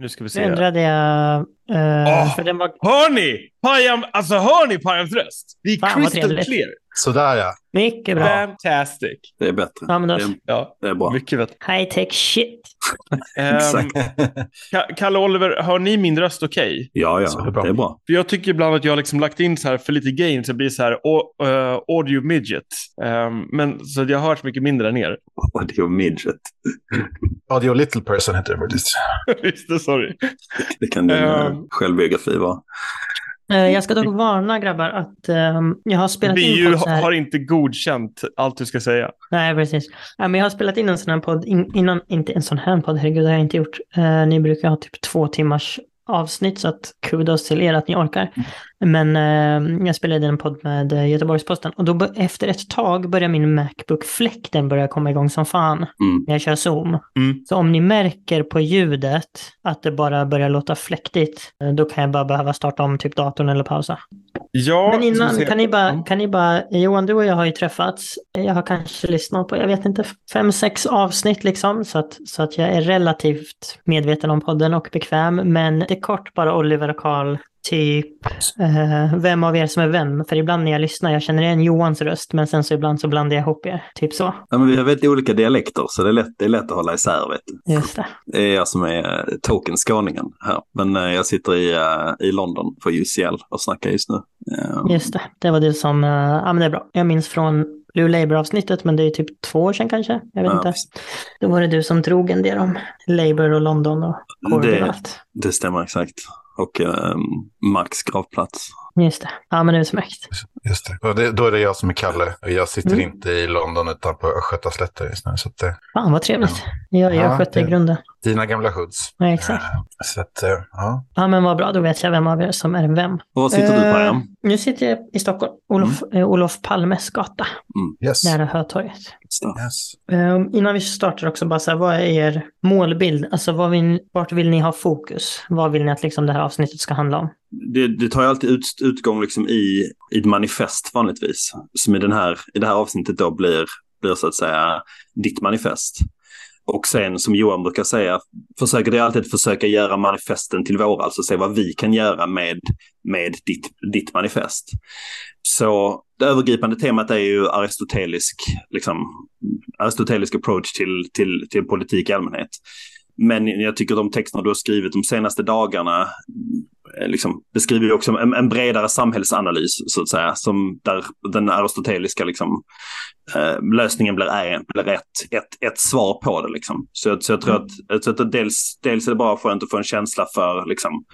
Nu ska vi Nu se. ändrade jag... Åh. För den var Hör ni? Pajam, alltså hör ni Pajams röst? Det är Fan, crystal clear. Sådär ja. mycket bra. Fantastic. Det är bättre. Ja, men då, Det, Ja, det är bra. mycket vet. high tech shit. Ehm, Exakt. Ka- Kalle och Oliver, hör ni min röst okej? Ja, det ja, är bra. det är bra. För jag tycker ibland att jag har liksom lagt in så här för lite gain så det blir så här eh, audio midget. Ehm, men så jag har hört mycket mindre än er. Audio midget. Audio Little Person heter det faktiskt. Visst det, sorry. Det kan din Ehm. uh, självbiografi vara. Eh, Jag ska dock varna grabbar att ehm, jag har spelat in Vi podd så här. har inte godkänt allt du ska säga. Nej, precis. Ja, men jag har spelat in en sån här podd in, innan, inte en sån här podd, herregud, det har jag inte gjort. Eh, ni brukar ha typ två timmars avsnitt, så att kudos till er att ni orkar. Men eh, jag spelade in en podd med eh, Göteborgs-Posten och då efter ett tag börjar min Macbook fläkten börja komma igång som fan Mm. när jag kör Zoom. Mm. Så om ni märker på ljudet att det bara börjar låta fläktigt, eh, då kan jag bara behöva starta om typ datorn eller pausa. Ja, Men innan, kan ni, bara, kan ni bara, Johan du och jag har ju träffats, jag har kanske lyssnat på, jag vet inte, fem, sex avsnitt liksom, så att, så att jag är relativt medveten om podden och bekväm, men det är kort bara Oliver och Karl, typ, eh, vem av er som är vem, för ibland när jag lyssnar, jag känner igen Johans röst, men sen så ibland så blandar jag ihop er, typ så. Ja, men vi har väldigt olika dialekter så det är lätt, det är lätt att hålla isär. Vet du. Just det. Det är jag som är eh, token-skåningen här. Men eh, jag sitter i, eh, i London för UCL och snackar just nu. Eh, Just det, det var det som, eh, ja men det är bra. Jag minns från Blue Labour-avsnittet, men det är typ två år sedan kanske, jag vet Ja, inte. Då var det du som drog en del om Labour och London och Corbyn och allt. Det stämmer exakt. Och eh, Max gravplats. Just det. Ja, men det är utmärkt. Just det. Och det. Då är det jag som är Kalle. Och jag sitter Mm. inte i London utan på Östgötaslätter just nu. Så att, eh, Fan vad trevligt. Jag, jag Ja, skötte i det- grunden. dina gamla hoods. Ja, exakt. Eh, Så att, eh, ja. Ja, men vad bra. Då vet jag vem av er som är vem. Och var sitter du Eh, Pajam? Nu sitter jag i Stockholm. Olof, eh, Olof Palmes gata, Yes. nära Hötorget. yes. Eh, innan vi startar också, bara så här, vad är er målbild? Alltså, vad vill, vart vill ni ha fokus? Vad vill ni att liksom, det här avsnittet ska handla om? Det, det tar ju alltid ut, utgång liksom i, i ett manifest vanligtvis. Som i, den här, i det här avsnittet då blir, blir så att säga ditt manifest. Och sen som Johan brukar säga, försöker det alltid försöka göra manifesten till våra, alltså se vad vi kan göra med, med ditt, ditt manifest. Så det övergripande temat är ju aristotelisk, liksom, aristotelisk approach till, till, till politik i allmänhet. Men jag tycker de texterna du har skrivit de senaste dagarna eh, liksom, beskriver ju också en, en bredare samhällsanalys, så att säga, som där den aristoteliska liksom, eh, lösningen blir, är, blir ett, ett, ett svar på det. Liksom. Så, jag- så jag tror att, så att dels, dels är det bara skönt att få en känsla för liksom,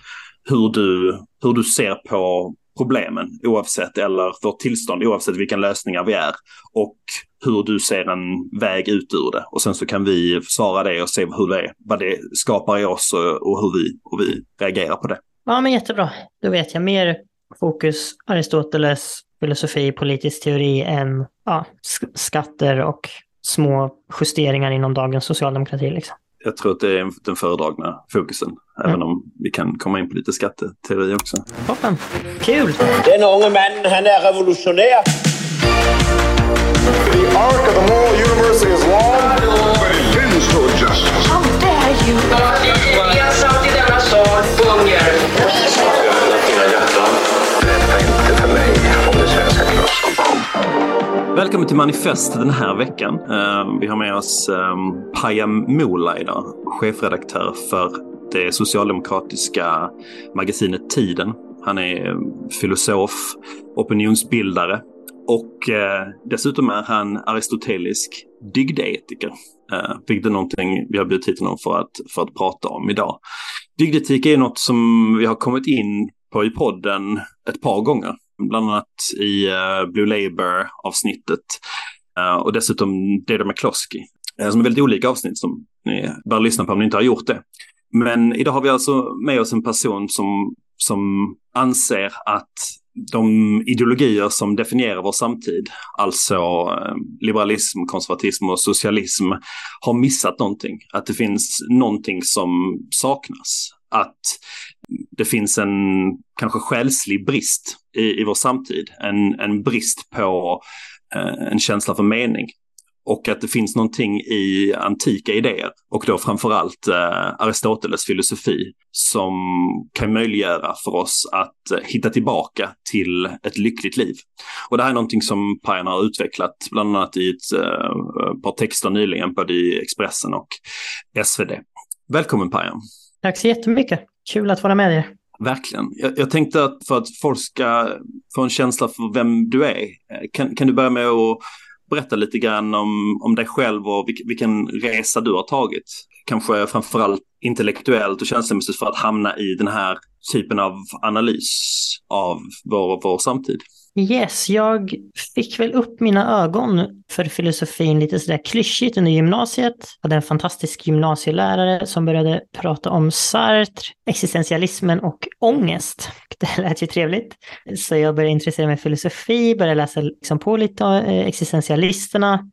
hur, du, hur du ser på problemen oavsett, eller vårt tillstånd oavsett vilka lösningar vi är. Och hur du ser en väg ut ur det. Och sen så kan vi svara det och se hur det, vad det skapar i oss och, och hur vi, och vi reagerar på det. Ja, men jättebra. Då vet jag mer fokus Aristoteles, filosofi, politisk teori än ja, skatter och små justeringar inom dagens socialdemokrati. Liksom. Jag tror att det är den föredragna fokusen. Även om vi kan komma in på lite skatteteori också. Toppen. Kul! Den unge manden, han er revolutionær. The arc of the moral Välkommen till Manifest den här veckan. Ehm, vi har med oss ehm, Payam Mola idag, chefredaktör för det socialdemokratiska magasinet Tiden. Han är ehm, filosof, opinionsbildare och eh, dessutom är han aristotelisk dygdetiker. Eh, Vilket är någonting vi har bjudit hit honom för att, för att prata om idag. Dygdetik är något som vi har kommit in på i podden ett par gånger. Bland annat i uh, Blue Labour-avsnittet. Uh, eh, och dessutom Deda McCloskey. Uh, som är väldigt olika avsnitt som ni bör lyssna på om ni inte har gjort det. Men idag har vi alltså med oss en person som, som anser att de ideologier som definierar vår samtid, alltså eh, liberalism, konservatism och socialism, har missat någonting. Att det finns någonting som saknas. Att det finns en kanske själslig brist i, i vår samtid. En, en brist på eh, en känsla för mening. och att det finns någonting i antika idéer och då framförallt eh, Aristoteles filosofi som kan möjliggöra för oss att eh, hitta tillbaka till ett lyckligt liv. Och det här är någonting som Pajan har utvecklat bland annat i ett eh, par texter nyligen, både i Expressen och SvD. Välkommen Pajan! Tack så jättemycket! Kul att vara med er. Verkligen. Jag, jag, tänkte att för att folk ska få en känsla för vem du är, eh, kan, kan du börja med att berätta lite grann om, om dig själv och vilk, vilken resa du har tagit? Kanske framförallt intellektuellt och känslomässigt för att hamna i den här typen av analys av vår, vår samtid. Yes, jag fick väl upp mina ögon för filosofin lite sådär klyschigt under gymnasiet. Jag hade en fantastisk gymnasielärare som började prata om Sartre, existentialismen och ångest. Det lät ju trevligt. Så jag började intressera mig för filosofi, började läsa liksom på lite av eh, existentialisterna.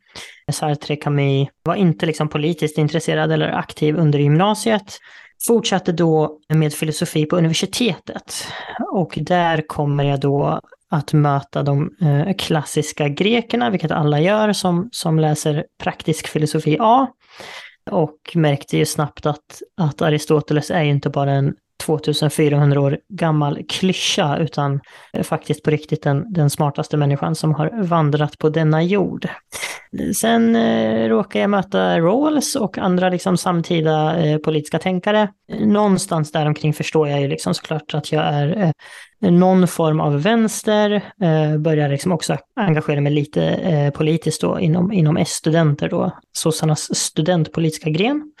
Sartre, Camus, var inte liksom politiskt intresserad eller aktiv under gymnasiet fortsatte då med filosofi på universitetet. Och där kommer jag då att möta de eh, klassiska grekerna, vilket alla gör som, som läser praktisk filosofi A. Och märkte ju snabbt att, att Aristoteles är ju inte bara en 2400 år gammal klyscha, utan eh, faktiskt på riktigt den, den smartaste människan som har vandrat på denna jord. Sen eh, råkar jag möta Rawls och andra liksom samtida eh, politiska tänkare. Någonstans däromkring förstår jag ju liksom såklart att jag är eh, någon form av vänster, eh, börjar liksom också engagera mig lite eh, politiskt då inom, inom S-studenter då, sossarnas studentpolitiska gren.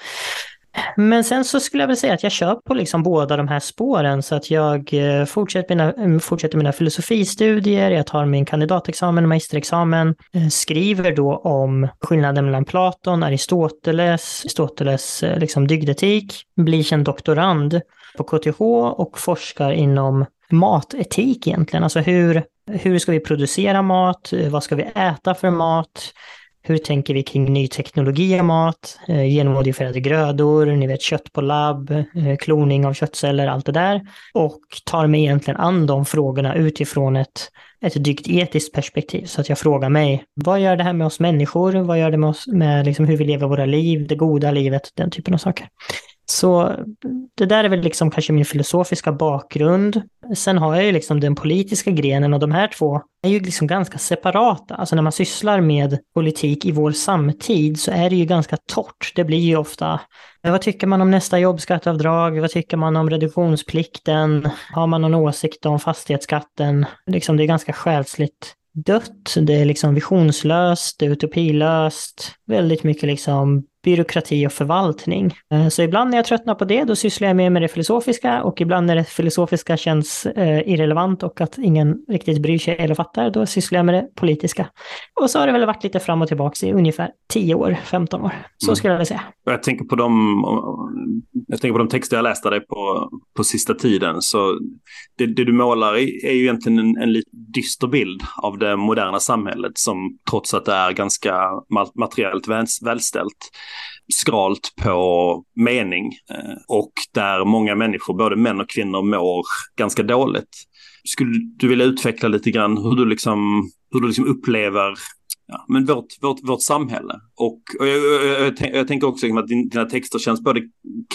Men sen så skulle jag väl säga att jag kör på liksom båda de här spåren så att jag eh, fortsätter mina, mm, fortsätter mina filosofistudier, jag tar min kandidatexamen, magisterexamen, eh, skriver då om skillnaden mellan Platon, Aristoteles, Aristoteles eh, liksom dygdetik, blir sen doktorand på KTH och forskar inom matetik egentligen, alltså hur, hur ska vi producera mat, vad ska vi äta för mat, hur tänker vi kring ny teknologi av mat, eh, genmodifierade grödor, ni vet kött på labb, eh, kloning av köttceller, allt det där. Och tar mig egentligen an de frågorna utifrån ett, ett dykt etiskt perspektiv. Så att jag frågar mig, vad gör det här med oss människor? Vad gör det med oss med liksom hur vi lever våra liv, det goda livet, den typen av saker. Så det där är väl liksom kanske min filosofiska bakgrund. Sen har jag ju liksom den politiska grenen och de här två är ju liksom ganska separata. Alltså när man sysslar med politik i vår samtid så är det ju ganska torrt. Det blir ju ofta, vad tycker man om nästa jobbskatteavdrag? Vad tycker man om reduktionsplikten? Har man någon åsikt om fastighetsskatten? Liksom det är ganska själsligt dött, det är liksom visionslöst, det är utopilöst, väldigt mycket liksom byråkrati och förvaltning. Eh, så ibland när jag tröttnar på det, då sysslar jag mer med det filosofiska och ibland när det filosofiska känns eh, irrelevant och att ingen riktigt bryr sig eller fattar, då sysslar jag med det politiska. Och så har det väl varit lite fram och tillbaka i ungefär 10 år, 15 år. Så mm. skulle jag vilja säga. Jag tänker på de, jag tänker på de texter jag läste dig på, på sista tiden, så det, det du målar är, är ju egentligen en, en lite dyster bild av det moderna samhället som trots att det är ganska materiellt välställt skralt på mening eh, och där många människor, både män och kvinnor, mår ganska dåligt. Skulle du vilja utveckla lite grann hur du liksom, hur du liksom upplever ja, men vårt, vårt, vårt samhälle. Och, och jag, jag, jag, jag, tänker också liksom att dina texter känns både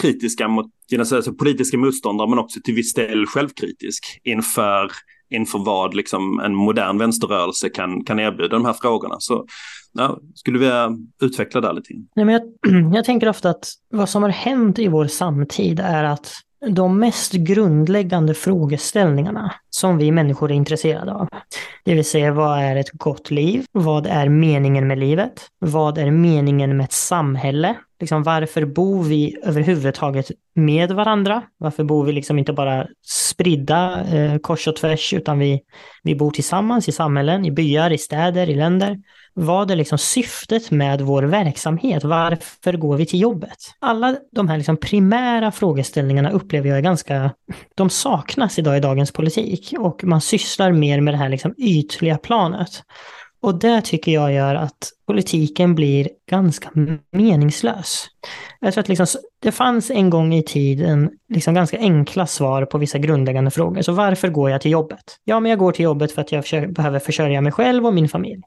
kritiska mot dina alltså, politiska motståndare men också till viss del självkritisk inför, inför vad liksom, en modern vänsterrörelse kan, kan erbjuda de här frågorna. Så ja, skulle vi utveckla det lite? Nej, men jag, jag tänker ofta att vad som har hänt i vår samtid är att de mest grundläggande frågeställningarna som vi människor är intresserade av. Det vill säga, vad är ett gott liv? Vad är meningen med livet? Vad är meningen med ett samhälle? Liksom, varför bor vi överhuvudtaget med varandra? Varför bor vi liksom inte bara spridda eh, kors och tvärs, utan vi, vi bor tillsammans i samhällen, i byar, i städer, i länder? Vad är liksom syftet med vår verksamhet? Varför går vi till jobbet? Alla de här liksom primära frågeställningarna upplever jag är ganska... De saknas idag i dagens politik och man sysslar mer med det här liksom ytliga planet. Och det tycker jag gör att politiken blir ganska meningslös. Jag tror att liksom, det fanns en gång i tiden liksom ganska enkla svar på vissa grundläggande frågor. Så varför går jag till jobbet? Ja, men jag går till jobbet för att jag försöker, behöver försörja mig själv och min familj.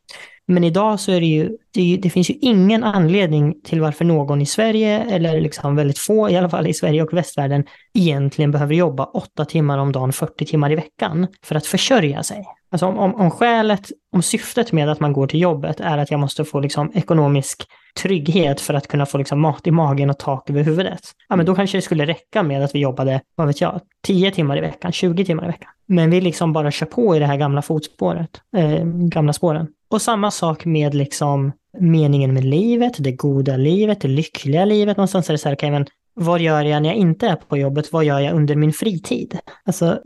Men idag så är det ju, det, ju, det finns ju ingen anledning till varför någon i Sverige, eller liksom väldigt få i alla fall i Sverige och västvärlden, egentligen behöver jobba åtta timmar om dagen, 40 timmar i veckan för att försörja sig. Alltså om, om, om skälet, om syftet med att man går till jobbet är att jag måste få liksom ekonomisk trygghet för att kunna få liksom mat i magen och tak över huvudet. Ja, men då kanske det skulle räcka med att vi jobbade, vad vet jag, 10 timmar i veckan, 20 timmar i veckan. Men vi liksom bara kör på i det här gamla fotspåret, eh, gamla spåren. Och samma sak med liksom meningen med livet, det goda livet, det lyckliga livet. Någonstans är det så här, okay, men vad gör jag när jag inte är på jobbet? Vad gör jag under min fritid? Alltså,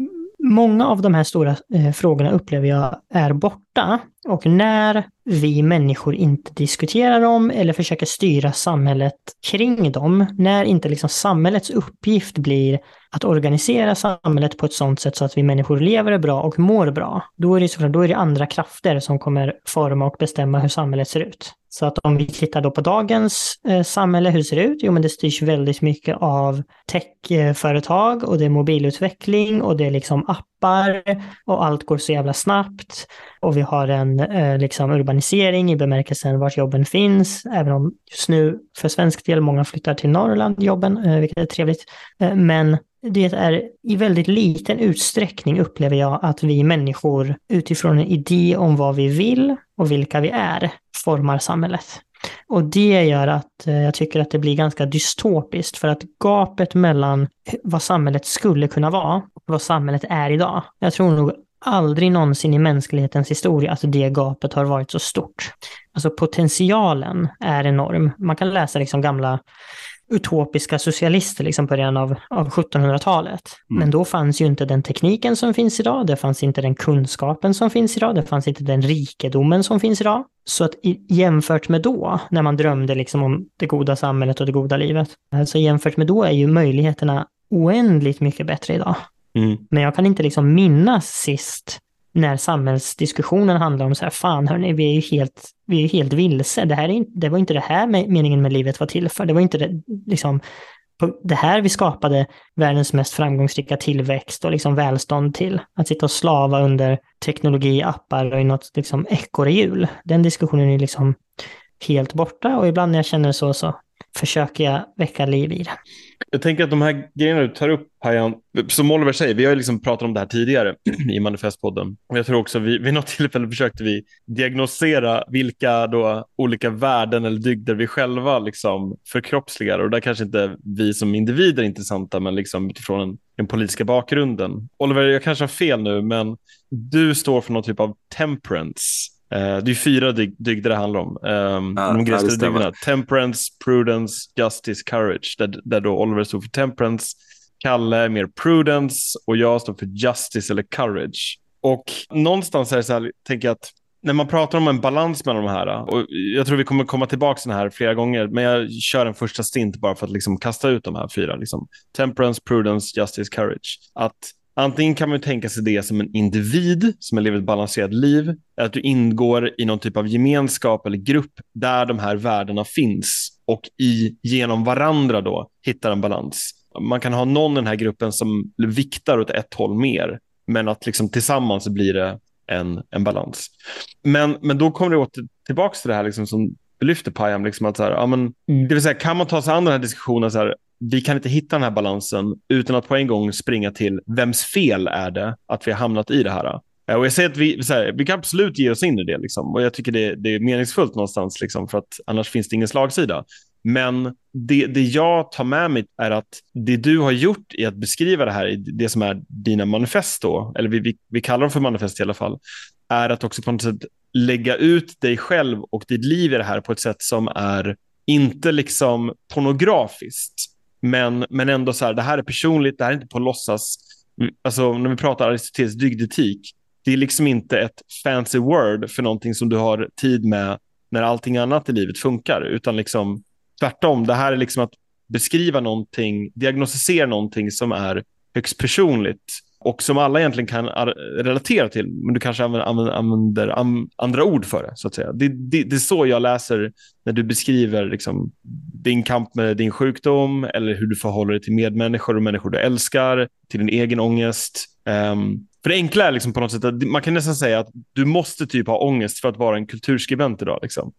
många av de här stora eh, frågorna upplever jag är borta. Och när vi människor inte diskuterar dem eller försöker styra samhället kring dem, när inte liksom samhällets uppgift blir att organisera samhället på ett sådant sätt så att vi människor lever bra och mår bra, då är det, såklart, då är det andra krafter som kommer forma och bestämma hur samhället ser ut. Så att om vi tittar då på dagens eh, samhälle, hur ser det ut? Jo, men det styrs väldigt mycket av techföretag och det är mobilutveckling och det är liksom appar och allt går så jävla snabbt. Och vi har en eh, liksom urbanisering i bemärkelsen vart jobben finns, även om just nu för svensk del många flyttar till Norrland, jobben, eh, vilket är trevligt. Eh, men det är i väldigt liten utsträckning upplever jag att vi människor utifrån en idé om vad vi vill och vilka vi är formar samhället. Och det gör att eh, jag tycker att det blir ganska dystopiskt för att gapet mellan vad samhället skulle kunna vara och vad samhället är idag. Jag tror nog aldrig någonsin i mänsklighetens historia att det gapet har varit så stort. Alltså potentialen är enorm. Man kan läsa liksom gamla utopiska socialister liksom på början av, av 1700-talet. Mm. Men då fanns ju inte den tekniken som finns idag, det fanns inte den kunskapen som finns idag, det fanns inte den rikedomen som finns idag. Så att jämfört med då, när man drömde liksom om det goda samhället och det goda livet, alltså jämfört med då är ju möjligheterna oändligt mycket bättre idag. Mm. Men jag kan inte liksom minnas sist när samhällsdiskussionen handlar om så här, fan hörni, vi är ju helt, vi är helt vilse. Det, här är, det var inte det här meningen med livet var till för. Det var inte det, liksom, det här vi skapade världens mest framgångsrika tillväxt och liksom välstånd till. Att sitta och slava under teknologi, appar och i något liksom ekorrhjul. Den diskussionen är liksom helt borta och ibland när jag känner så så försöker jag väcka liv i det. Jag tänker att de här grejerna du tar upp, Pajan, som Oliver säger, vi har ju liksom pratat om det här tidigare i Manifestpodden. Jag tror också vi, vid något tillfälle försökte vi diagnosera vilka då olika värden eller dygder vi själva liksom förkroppsligar. Och där kanske inte vi som individer är intressanta, men liksom utifrån en, den politiska bakgrunden. Oliver, jag kanske har fel nu, men du står för någon typ av temperance. Uh, det är fyra dyg dygder det handlar om. Um, ja, de grekiska dygderna. Temperance, prudence, justice, courage. Där, där då Oliver står för temperance, Kalle är mer prudence och jag står för justice eller courage. Och någonstans är det så här, tänker jag att när man pratar om en balans mellan de här, och jag tror vi kommer komma tillbaka till den här flera gånger, men jag kör en första stint bara för att liksom kasta ut de här fyra. Liksom. Temperance, prudence, justice, courage. Att Antingen kan man tänka sig det som en individ som lever ett balanserat liv, att du ingår i någon typ av gemenskap eller grupp där de här värdena finns och i, genom varandra då hittar en balans. Man kan ha någon i den här gruppen som viktar åt ett håll mer, men att liksom tillsammans blir det en, en balans. Men, men då kommer det åter tillbaka till det här liksom som lyfter Payam, liksom att så här, ja, men, mm. det vill säga kan man ta sig an den här diskussionen så här, vi kan inte hitta den här balansen utan att på en gång springa till vems fel är det att vi har hamnat i det här. Och jag säger att vi, här, vi kan absolut ge oss in i det liksom. och jag tycker det, det är meningsfullt någonstans liksom, för att annars finns det ingen slagsida. Men det, det jag tar med mig är att det du har gjort i att beskriva det här, det som är dina manifest då, eller vi, vi, vi kallar dem för manifest i alla fall, är att också på något sätt lägga ut dig själv och ditt liv i det här på ett sätt som är inte liksom pornografiskt, men, men ändå så här, det här är personligt, det här är inte på låtsas. Mm, alltså när vi pratar Aristoteles dygdetik, det är liksom inte ett fancy word för någonting som du har tid med när allting annat i livet funkar, utan liksom tvärtom. Det här är liksom att beskriva någonting, diagnostisera någonting som är högst personligt och som alla egentligen kan relatera till, men du kanske använder, använder, använder andra ord för det. så att säga. Det, det, det är så jag läser när du beskriver liksom, din kamp med din sjukdom eller hur du förhåller dig till medmänniskor och människor du älskar, till din egen ångest. Um, för det enkla är liksom på något sätt att man kan nästan säga att du måste typ ha ångest för att vara en kulturskribent idag. Liksom.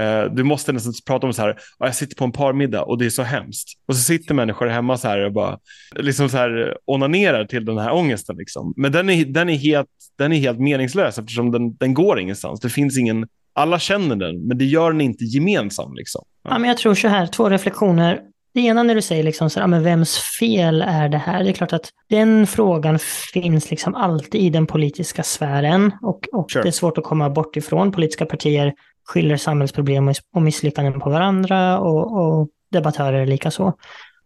Uh, du måste nästan prata om så här, jag sitter på en parmiddag och det är så hemskt. Och så sitter människor hemma så här och bara liksom så här, onanerar till den här ångesten. Liksom. Men den är, den, är helt, den är helt meningslös eftersom den, den går ingenstans. Det finns ingen, alla känner den, men det gör den inte gemensam. Liksom. Ja, men jag tror så här, två reflektioner. Det ena när du säger liksom så ja, men vems fel är det här? Det är klart att den frågan finns liksom alltid i den politiska sfären och, och Sure. det är svårt att komma bort ifrån. Politiska partier skyller samhällsproblem och- och misslyckanden på varandra och, och debattörer likaså.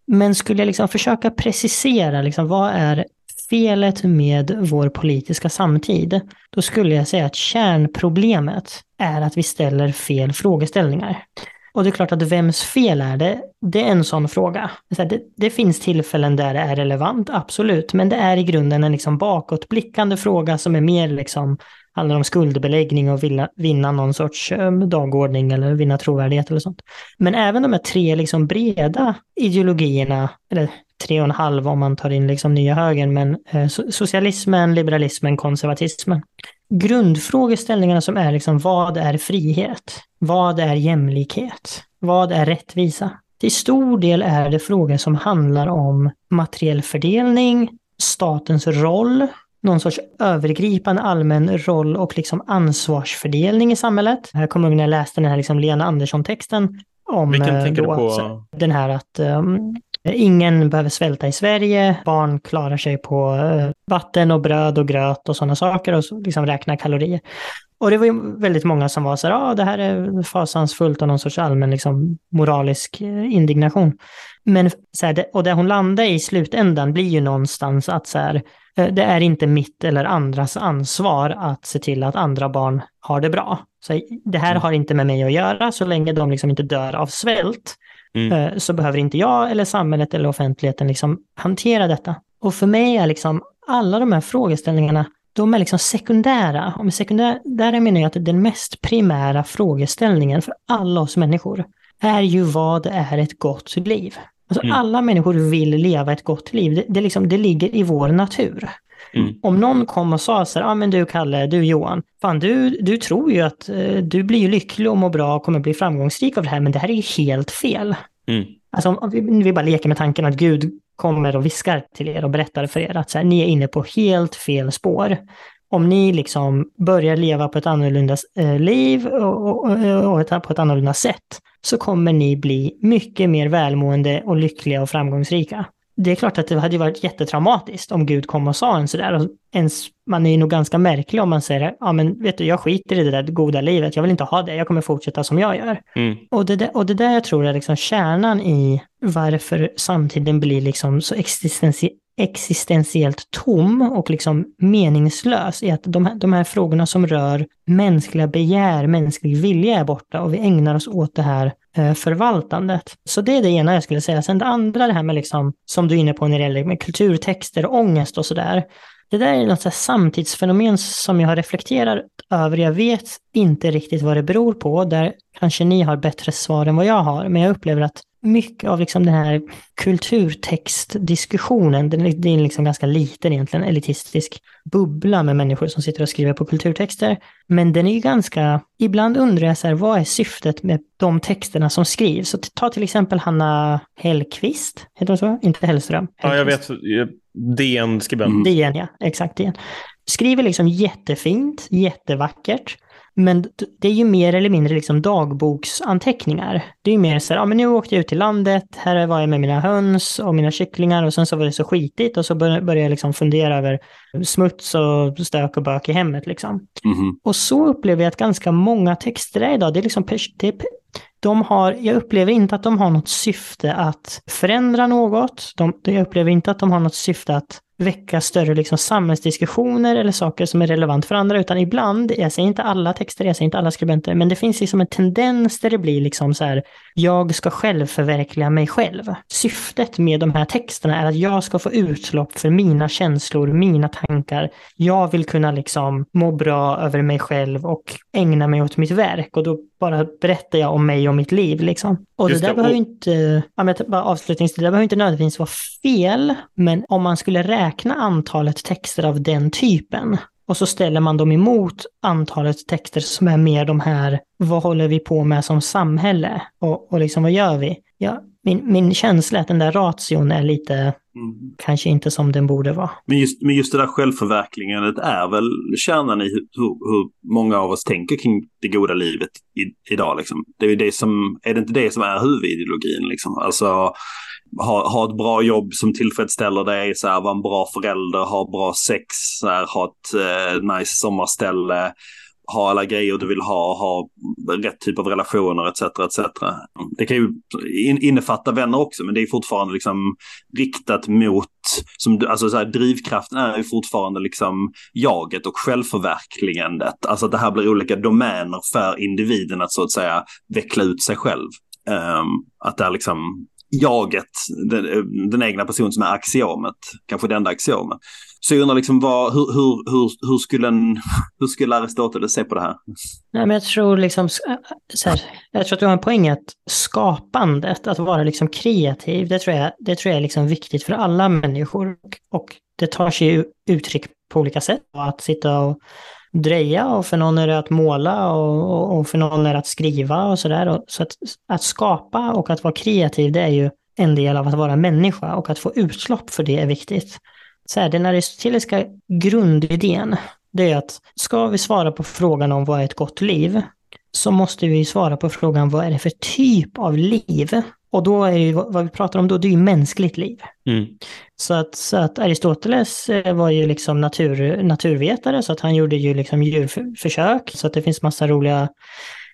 Men skulle jag liksom försöka precisera, liksom, vad är felet med vår politiska samtid? Då skulle jag säga att kärnproblemet är att vi ställer fel frågeställningar. Och det är klart att vems fel är det? Det är en sån fråga. Det, det finns tillfällen där det är relevant, absolut, men det är i grunden en liksom bakåtblickande fråga som är mer liksom handlar om skuldbeläggning och vilja, vinna någon sorts eh, dagordning eller vinna trovärdighet eller sånt. Men även de här tre liksom breda ideologierna, eller tre och en halv om man tar in liksom nya högern, men eh, socialismen, liberalismen, konservatismen. Grundfrågeställningarna som är liksom vad är frihet? Vad är jämlikhet? Vad är rättvisa? Till stor del är det frågor som handlar om materiell fördelning, statens roll, någon sorts övergripande allmän roll och liksom ansvarsfördelning i samhället. Jag kommer ihåg när jag läste den här liksom Lena Andersson-texten om Vilken eh, tänker du då på? att- den här att um, ingen behöver svälta i Sverige, barn klarar sig på eh, vatten och bröd och gröt och sådana saker och så liksom räknar kalorier. Och det var ju väldigt många som var så här, ah, det här är fasansfullt och någon sorts allmän liksom, moralisk eh, indignation. Men så här, det, och det hon landar i slutändan blir ju någonstans att så här, eh, det är inte mitt eller andras ansvar att se till att andra barn har det bra. Så det här har inte med mig att göra, så länge de liksom inte dör av svält Mm. eh, så behöver inte jag eller samhället eller offentligheten liksom hantera detta. Och för mig är liksom alla de här frågeställningarna, de är liksom sekundära. Och med sekundära menar jag att den mest primära frågeställningen för alla oss människor är ju vad är ett gott liv? Alltså Mm. alla människor vill leva ett gott liv. Det, det, liksom, det ligger i vår natur. Mm. Om någon kom och sa så här, ah, men du Kalle, du Johan, fan du, du tror ju att eh, du blir lycklig och mår bra och kommer bli framgångsrik av det här, men det här är ju helt fel. Mm. Alltså om om vi, vi bara leker med tanken att Gud kommer och viskar till er och berättar för er att så här, ni är inne på helt fel spår. Om ni liksom börjar leva på ett annorlunda eh, liv och, och, och, och ett, på ett annorlunda sätt så kommer ni bli mycket mer välmående och lyckliga och framgångsrika. Det är klart att det hade varit jättetraumatiskt om Gud kom och sa en sådär. Och ens, man är ju nog ganska märklig om man säger, ja men vet du, jag skiter i det där goda livet, jag vill inte ha det, jag kommer fortsätta som jag gör. Mm. Och det, där, och det där jag tror är liksom kärnan i varför samtiden blir liksom så existentie, existentiellt tom och liksom meningslös är att de här, de här frågorna som rör mänskliga begär, mänsklig vilja är borta och vi ägnar oss åt det här Eh, förvaltandet. Så det är det ena jag skulle säga. Sen det andra, det här med liksom, som du är inne på när det gäller med kulturtexter och ångest och sådär. Det där är något så här samtidsfenomen som jag har reflekterat över. Jag vet inte riktigt vad det beror på. Där kanske ni har bättre svar än vad jag har. Men jag upplever att mycket av liksom den här kulturtextdiskussionen, den är, det är en liksom ganska liten egentligen elitistisk bubbla med människor som sitter och skriver på kulturtexter. Men den är ju ganska, ibland undrar jag så här, vad är syftet med de texterna som skrivs? Så ta till exempel Hanna Hellqvist, heter hon så? Inte Hellström. Ja, jag Hellqvist. vet. DN-skribent. Mm. DN, ja. Exakt DN. Skriver liksom jättefint, jättevackert. Men det är ju mer eller mindre liksom dagboksanteckningar. Det är ju mer så här, ja men nu åkte jag ut till landet, här var jag med mina höns och mina kycklingar och sen så var det så skitigt och så bör- började jag liksom fundera över smuts och stök och bök i hemmet liksom. Mhm. Och så upplever jag att ganska många texter är idag, det är liksom, det är, de har, jag upplever inte att de har något syfte att förändra något. De, jag upplever inte att de har något syfte att väcka större liksom samhällsdiskussioner eller saker som är relevant för andra, utan ibland, jag säger inte alla texter, jag säger inte alla skribenter, men det finns liksom en tendens där det blir liksom så här, jag ska själv förverkliga mig själv. Syftet med de här texterna är att jag ska få utlopp för mina känslor, mina tankar. Jag vill kunna liksom må bra över mig själv och ägna mig åt mitt verk och då bara berättar jag om mig och mitt liv liksom. Och Just det där det, behöver ju inte, ja, men bara avslutningsvis, det där behöver inte nödvändigtvis vara fel, men om man skulle räkna antalet texter av den typen och så ställer man dem emot antalet texter som är mer de här, vad håller vi på med som samhälle? Och, och liksom vad gör vi? Ja, min, min känsla är att den där ration är lite, Mm. kanske inte som den borde vara. Men just, men just det där självförverkligandet är väl kärnan i hur, hur, många av oss tänker kring det goda livet i, idag. Liksom. Det är, det som, är det inte det som är huvudideologin? Liksom? Alltså ha, ha ett bra jobb som tillfredsställer dig, så här, vara en bra förälder, ha bra sex, så här, ha ett eh, nice sommarställe, ha alla grejer du vill ha, ha rätt typ av relationer etc. etc. Det kan ju in, innefatta vänner också, men det är fortfarande liksom riktat mot, som, du- alltså så här, drivkraften är ju fortfarande liksom jaget och självförverkligandet. Alltså att det här blir olika domäner för individen att så att säga veckla ut sig själv. Um, att det är liksom jaget, den, den egna personen som är axiomet, kanske det enda axiomet. Så jag undrar liksom vad, hur, hur, hur, hur, skulle en, hur skulle Aristoteles se på det här? Nej, men jag tror liksom, äh, äh, så här, jag tror att du har en poäng i att skapandet, att vara liksom kreativ, det tror jag, det tror jag är liksom viktigt för alla människor. Och, det tar sig uttryck på olika sätt. Att sitta och dreja och för någon är det att måla och, och, och för någon är det att skriva och sådär. Så att, att skapa och att vara kreativ, det är ju en del av att vara människa och att få utlopp för det är viktigt. Så här, den aristoteliska grundidén, det är att ska vi svara på frågan om vad är ett gott liv, så måste vi svara på frågan vad är det för typ av liv? Och då är ju vad vi pratar om då, det är ju mänskligt liv. Mm. Så att, så att Aristoteles eh, var ju liksom natur, naturvetare, så att han gjorde ju liksom djurförsök, så att det finns massa roliga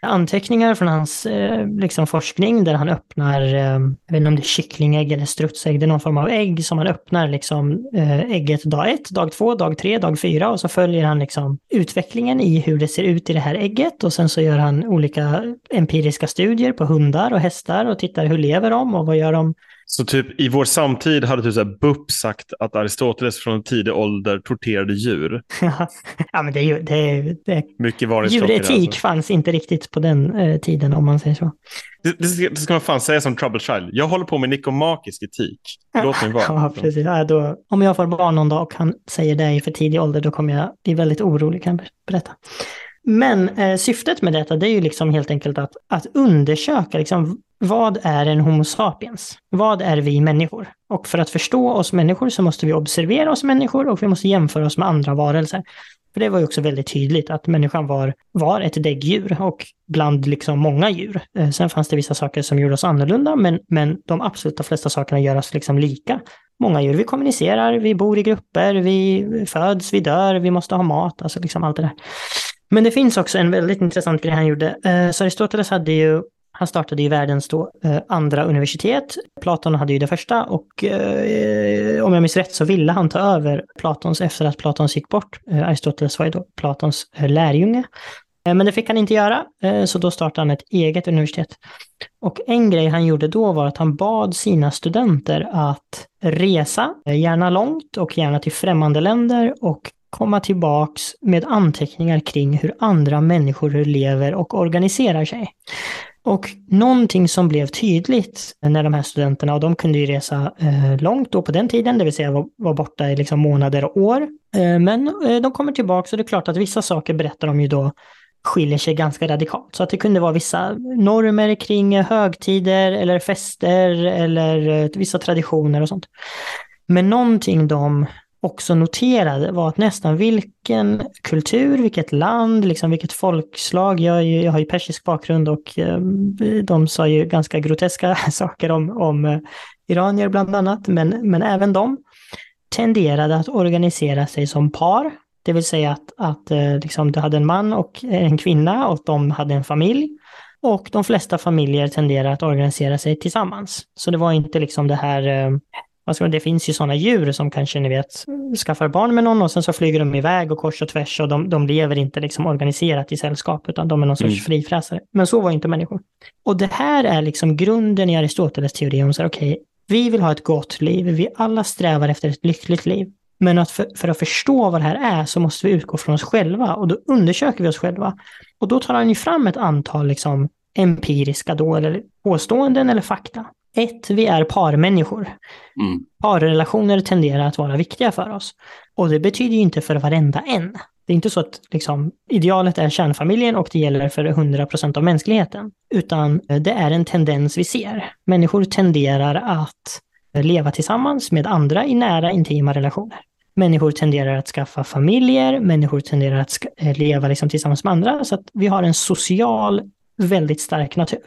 anteckningar från hans eh, liksom forskning där han öppnar, eh, jag vet inte om det är kycklingägg eller strutsägg, det är någon form av ägg som han öppnar liksom eh, ägget dag ett, dag två, dag tre, dag fyra och så följer han liksom utvecklingen i hur det ser ut i det här ägget och sen så gör han olika empiriska studier på hundar och hästar och tittar hur lever de och vad gör de så typ i vår samtid hade typ så här BUP sagt att Aristoteles från en tidig ålder torterade djur. ja, men det är ju, det är, det Mycket djuretik Alltså. fanns inte riktigt på den eh, tiden om man säger så. Det, det, ska, det ska man fan säga som trouble child. Jag håller på med nikomakisk etik. Låt mig vara. Ja, precis. Ja, då, om jag får barn någon dag och han säger det i för tidig ålder, då kommer jag bli väldigt orolig, kan jag berätta. Men eh, syftet med detta, det är ju liksom helt enkelt att, att undersöka liksom, vad är en Homo sapiens? Vad är vi människor? Och för att förstå oss människor så måste vi observera oss människor och vi måste jämföra oss med andra varelser. För det var ju också väldigt tydligt att människan var, var ett däggdjur och bland liksom många djur. Eh, sen fanns det vissa saker som gjorde oss annorlunda, men, men de absoluta flesta sakerna gör oss liksom lika. Många djur, vi kommunicerar, vi bor i grupper, vi föds, vi dör, vi måste ha mat, alltså liksom allt det där. Men det finns också en väldigt intressant grej han gjorde. Eh, så Aristoteles hade ju han startade ju världens då, eh, andra universitet. Platon hade ju det första och eh, om jag minns rätt så ville han ta över Platons efter att Platons gick bort. Eh, Aristoteles var ju då Platons eh, lärjunge. Eh, men det fick han inte göra, eh, så då startade han ett eget universitet. Och en grej han gjorde då var att han bad sina studenter att resa, eh, gärna långt och gärna till främmande länder och komma tillbaks med anteckningar kring hur andra människor lever och organiserar sig. Och någonting som blev tydligt när de här studenterna, och de kunde ju resa eh, långt då på den tiden, det vill säga var, var borta i liksom månader och år. Eh, men eh, de kommer tillbaka och det är klart att vissa saker berättar de ju då skiljer sig ganska radikalt. Så att det kunde vara vissa normer kring högtider eller fester eller eh, vissa traditioner och sånt. Men någonting de också noterade var att nästan vilken kultur, vilket land, liksom vilket folkslag, jag, är ju, jag har ju persisk bakgrund och eh, de sa ju ganska groteska saker om, om eh, iranier bland annat, men, men även de tenderade att organisera sig som par. Det vill säga att, att eh, liksom, du hade en man och en kvinna och de hade en familj. Och de flesta familjer tenderar att organisera sig tillsammans. Så det var inte liksom det här, eh, vad ska man, det finns ju sådana djur som kanske ni vet skaffar barn med någon och sen så flyger de iväg och kors och tvärs och de, de lever inte liksom organiserat i sällskap utan de är någon sorts Mm. frifräsare. Men så var inte människor. Och det här är liksom grunden i Aristoteles teori om så här, okej, vi vill ha ett gott liv, vi alla strävar efter ett lyckligt liv. Men att för, för att förstå vad det här är så måste vi utgå från oss själva och då undersöker vi oss själva. Och då tar han ju fram ett antal liksom empiriska då, eller påståenden eller fakta. Ett, vi är parmänniskor. Mm. Parrelationer tenderar att vara viktiga för oss. Och det betyder ju inte för varenda en. Det är inte så att liksom, idealet är kärnfamiljen och det gäller för 100% av mänskligheten. Utan eh, det är en tendens vi ser. Människor tenderar att leva tillsammans med andra i nära intima relationer. Människor tenderar att skaffa familjer, människor tenderar att eh, leva liksom tillsammans med andra. Så att vi har en social, väldigt stark natur.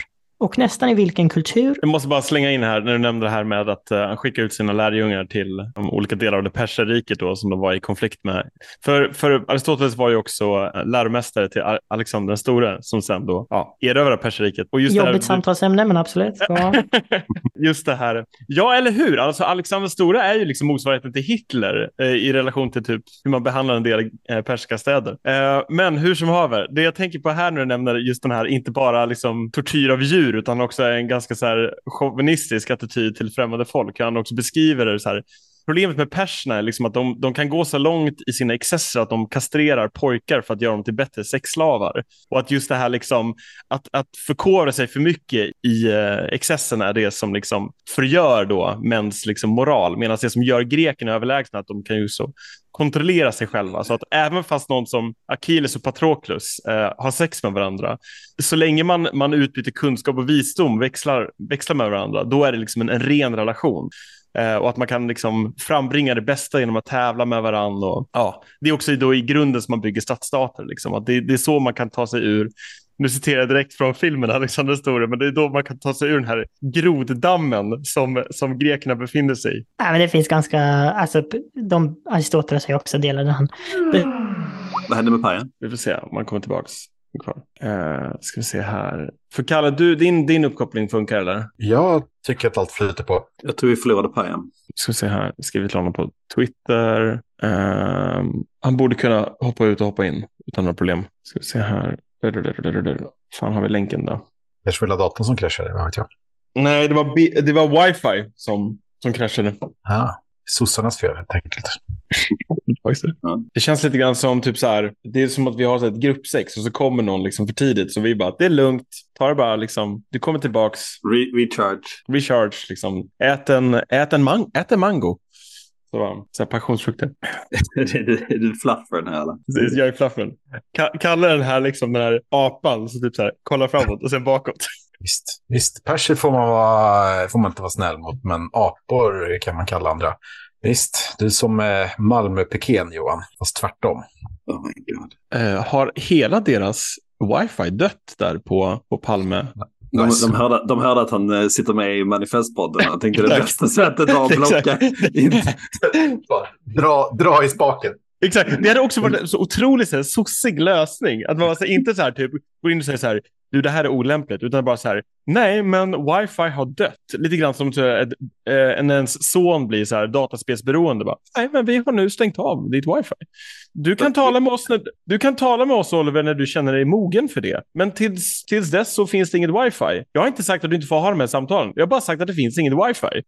Och nästan i vilken kultur Jag måste bara slänga in här när du nämnde det här med att uh, han skickar ut sina lärjungar till de olika delar av det perserriket då som de var i konflikt med. För, för Aristoteles var ju också uh, läromästare till Alexander den store som sen då ja, erövrade perserriket. Och just det här- Jobbigt samtalsämne, men absolut. Ja. Just det här. Ja, eller hur? Alltså Alexander Stora är ju liksom motsvarigheten till Hitler eh, i relation till typ hur man behandlar en del eh, persiska städer. Eh, men hur som haver, det jag tänker på här när du nämner just den här, inte bara liksom tortyr av djur, utan också en ganska så här chauvinistisk attityd till främmande folk. Han också beskriver det så här, Problemet med perserna är liksom att de, de kan gå så långt i sina excesser att de kastrerar pojkar för att göra dem till bättre sexslavar. Och att just det här liksom, att, att förkovra sig för mycket i eh, excessen är det som liksom förgör då mäns liksom moral. Medan det som gör grekerna överlägsna att de kan ju så kontrollera sig själva. Så att även fast någon som Achilles och Patroklos eh, har sex med varandra, så länge man, man utbyter kunskap och visdom, växlar, växlar med varandra, då är det liksom en, en ren relation. Eh, och att man kan liksom frambringa det bästa genom att tävla med varandra. Och, ja, det är också då i grunden som man bygger stadsstater. Liksom. Att det, det är så man kan ta sig ur nu citerar jag direkt från filmen Alexander Store, men det är då man kan ta sig ur den här groddammen som, som grekerna befinner sig i. Nej, men det finns ganska, alltså de, Aristoteles har ju också delat den. Vad hände med pajen? Vi får se om man kommer tillbaks. Kvar. Uh, ska vi se här. För Kalle, du, din, din uppkoppling funkar eller? Jag tycker att allt flyter på. Jag tror vi förlorade pajen. Ska vi se här. Jag skriver till honom på Twitter. Ehm, han borde kunna hoppa ut och hoppa in utan några problem. Ska vi se här. Fan har vi länken då? Kanske vill ha datorn som kraschade, vad vet jag. Nej, det var, det var wifi som, som kraschade. Ja, sossarnas fel helt enkelt. Det känns lite grann som typ så här. Det är som att vi har så ett gruppsex och så kommer någon liksom för tidigt. Så vi bara, det är lugnt. Ta det bara liksom. Du kommer tillbaks. Re- recharge. Recharge liksom. Ät en, ät en, man- ät en mango. Så, va, så här passionsfrukter. det är du- fluffern här eller? Jag är fluffen. Ka- Kalle den här liksom den här apan som typ så här kollar framåt och sen bakåt. Visst, visst. perser får man, vara, får man inte vara snäll mot, men apor kan man kalla andra. Visst, du är som Malmö-Pekén Johan, fast tvärtom. Oh my god. Eh, har hela deras wifi dött där på, på Palme? De, Nice. de, hörde, de hörde att han eh, sitter med i manifestpodden och tänkte det bästa sättet att blocka. Exakt. Inte- Bara dra, dra i spaken. Exakt, det hade också varit en så otroligt så här, sossig lösning. Att man alltså inte så här typ går in och säger så här, du det här är olämpligt, utan bara så här, nej men wifi har dött. Lite grann som här, ett, eh, ens son blir så här dataspelsberoende. Bara, nej men vi har nu stängt av ditt wifi. Du kan, tala med oss när, du kan tala med oss Oliver när du känner dig mogen för det. Men tills, tills dess så finns det inget wifi. Jag har inte sagt att du inte får ha de här samtalen. Jag har bara sagt att det finns inget wifi.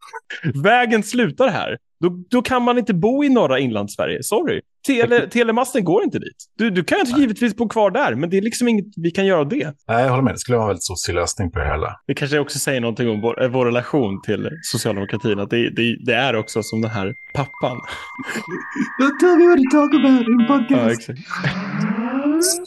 Vägen slutar här. Då, då kan man inte bo i norra inlandssverige. Sorry. Tele, telemasten går inte dit. Du, du kan givetvis bo kvar där, men det är liksom inget vi kan göra av det. Nej, jag håller med. Det skulle vara en väldigt sossig lösning på det hela. Det kanske också säger någonting om vår, eh, vår relation till socialdemokratin. Att det, det, det är också som den här pappan. Tell me what to talk about in podcast.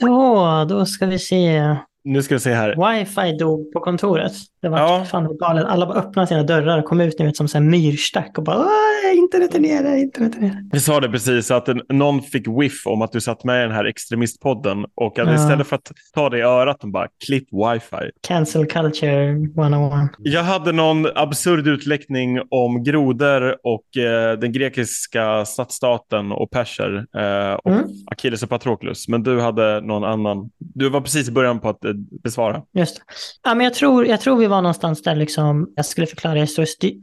Så, då ska vi se. Nu ska vi se här. Wifi dog på kontoret. Det var Ja. fan det var galet. Alla bara öppnade sina dörrar och kom ut ni vet, som en myrstack och bara "Åh, internet är nere, internet är nere. Vi sa det precis, att någon fick whiff om att du satt med i den här extremistpodden och att Ja. istället för att ta det i örat, de bara klipp wifi. Cancel culture 101. Jag hade någon absurd utläggning om grodor och eh, den grekiska stadsstaten och perser eh, och Mm. Achilles och Patroklos. Men du hade någon annan. Du var precis i början på att eh, besvara. Just det. Ja, men jag, tror, jag tror vi vara någonstans där liksom, jag skulle förklara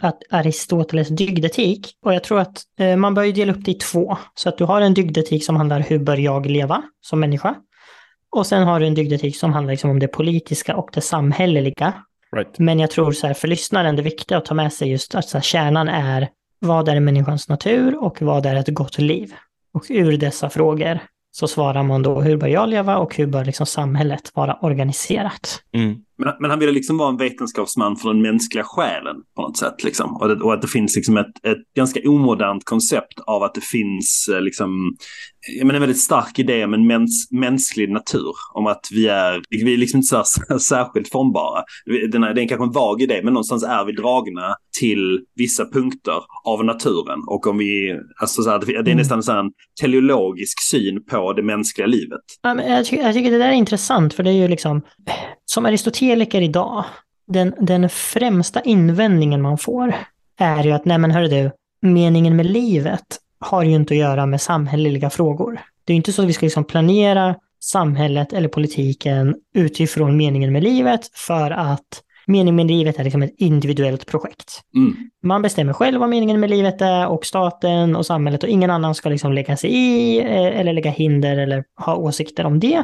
att Aristoteles dygdetik. Och jag tror att eh, man bör ju dela upp det i två. Så att du har en dygdetik som handlar hur bör jag leva som människa? Och sen har du en dygdetik som handlar liksom om det politiska och det samhälleliga. Right. Men jag tror så här, för lyssnaren, det viktiga att ta med sig just att så här, kärnan är vad är människans natur och vad är ett gott liv? Och ur dessa frågor så svarar man då hur bör jag leva och hur bör liksom samhället vara organiserat? Mm. Men, men, han ville liksom vara en vetenskapsman för den mänskliga själen på något sätt. Liksom. Och, det, och att det finns liksom ett, ett ganska omodernt koncept av att det finns eh, liksom, men en väldigt stark idé om en mäns, mänsklig natur. Om att vi är, vi är liksom inte så här, särskilt formbara. Den det är kanske en vag idé, men någonstans är vi dragna till vissa punkter av naturen. Och om vi, alltså så här, det är mm. nästan så en teleologisk syn på det mänskliga livet. Ja, men jag, tycker, jag tycker det där är intressant, för det är ju liksom, som evangeliker idag, den, den främsta invändningen man får är ju att, nej men hörru du, meningen med livet har ju inte att göra med samhälleliga frågor. Det är inte så att vi ska liksom planera samhället eller politiken utifrån meningen med livet för att meningen med livet är liksom ett individuellt projekt. Mm. Man bestämmer själv vad meningen med livet är och staten och samhället och ingen annan ska liksom lägga sig i eh, eller lägga hinder eller ha åsikter om det.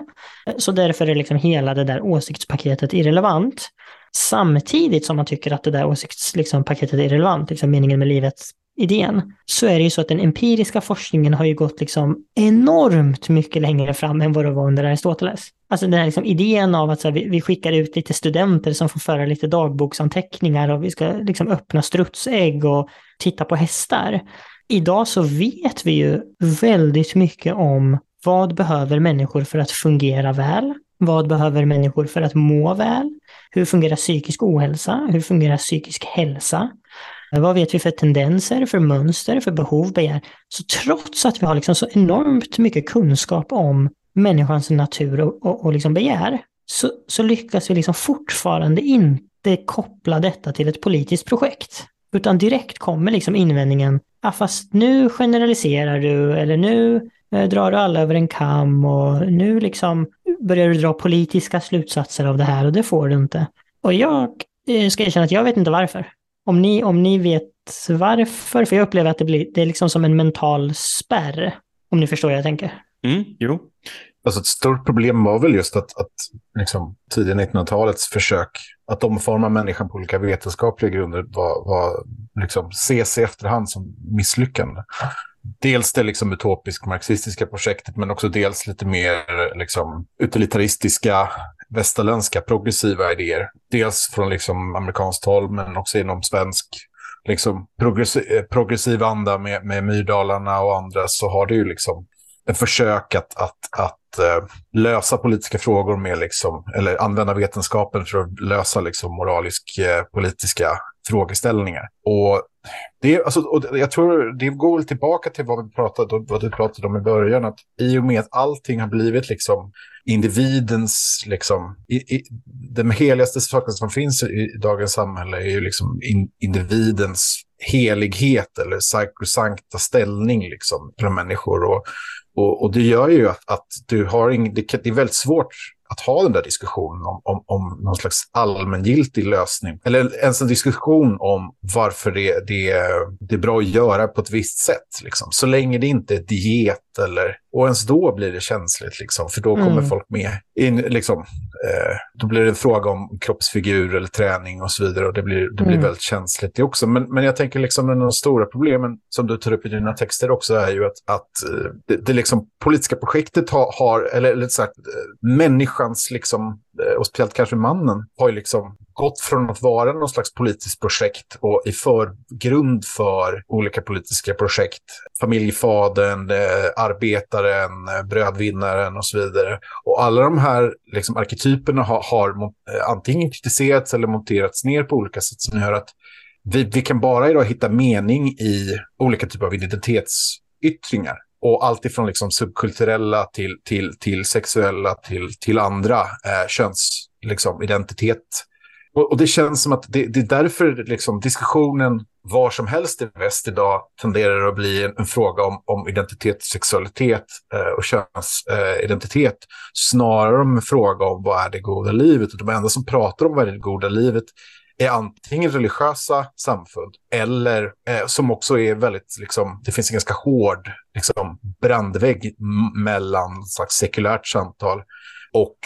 Så därför är liksom hela det där åsiktspaketet irrelevant. Samtidigt som man tycker att det där åsiktspaketet liksom, är irrelevant, liksom meningen med livet idén, så är det ju så att den empiriska forskningen har ju gått liksom enormt mycket längre fram än vad det var under Aristoteles. Alltså den här liksom idén av att så här, vi, vi, skickar ut lite studenter som får föra lite dagboksanteckningar och vi ska liksom öppna strutsägg och titta på hästar. Idag så vet vi ju väldigt mycket om vad behöver människor för att fungera väl? Vad behöver människor för att må väl? Hur fungerar psykisk ohälsa? Hur fungerar psykisk hälsa? Vad vet vi för tendenser, för mönster, för behov, begär? Så trots att vi har liksom så enormt mycket kunskap om människans natur och, och, och liksom begär, så, så lyckas vi liksom fortfarande inte koppla detta till ett politiskt projekt. Utan direkt kommer liksom invändningen, ah, fast nu generaliserar du eller nu eh, drar du alla över en kam och nu liksom börjar du dra politiska slutsatser av det här och det får du inte. Och jag eh, ska erkänna att jag vet inte varför. Om ni, om ni vet varför, för jag upplever att det blir, det är liksom som en mental spärr. Om ni förstår vad jag tänker. Mm, jo. Alltså ett stort problem var väl just att, att liksom, tidiga 1900-talets försök att omforma människan på olika vetenskapliga grunder var, var liksom, ses i efterhand som misslyckande. Dels det liksom utopisk marxistiska projektet, men också dels lite mer liksom, utilitaristiska västerländska progressiva idéer. Dels från liksom amerikanskt håll men också inom svensk liksom progressiv, progressiv anda med, med Myrdalarna och andra så har det ju liksom försök att, att, att eh, lösa politiska frågor med liksom, eller använda vetenskapen för att lösa liksom moralisk-politiska eh, frågeställningar. Och det, alltså, och jag tror det går tillbaka till vad, vi pratade, vad du pratade om i början, att i och med att allting har blivit liksom individens, liksom, i, i, den heligaste saken som finns i, i dagens samhälle är ju liksom in, individens helighet eller sakrosankta ställning liksom, för människor. Och, och, och, det gör ju att, att du har ing, det, det är väldigt svårt att ha den där diskussionen om, om, om någon slags allmängiltig lösning. Eller ens en diskussion om varför det, det, det är bra att göra på ett visst sätt. Liksom. Så länge det inte är diet eller... Och ens då blir det känsligt, liksom, för då kommer mm. folk med. In, liksom, eh, då blir det en fråga om kroppsfigur eller träning och så vidare. Och det blir, det blir mm. väldigt känsligt det också. Men, men jag tänker liksom av de stora problemen som du tar upp i dina texter också är ju att, att eh, det, det liksom politiska projektet har, har eller, eller sagt, eh, människans, liksom, eh, och speciellt kanske mannen, har ju liksom gått från att vara någon slags politiskt projekt och i förgrund för olika politiska projekt. Familjefadern, eh, arbetaren, eh, brödvinnaren och så vidare. Och alla de här liksom, arketyperna har, har eh, antingen kritiserats eller monterats ner på olika sätt som gör att vi, vi kan bara idag hitta mening i olika typer av identitetsyttringar. Och allt ifrån liksom subkulturella till, till, till sexuella till, till andra eh, könsidentitet. Liksom, och, och det känns som att det, det är därför liksom, diskussionen var som helst i väst idag tenderar att bli en, en fråga om, om identitet, sexualitet eh, och könsidentitet. Eh, snarare om en fråga om vad är det goda livet. Och de enda som pratar om vad är det goda livet är antingen religiösa samfund eller eh, som också är väldigt, liksom, det finns en ganska hård liksom, brandvägg mellan slags sekulärt samtal och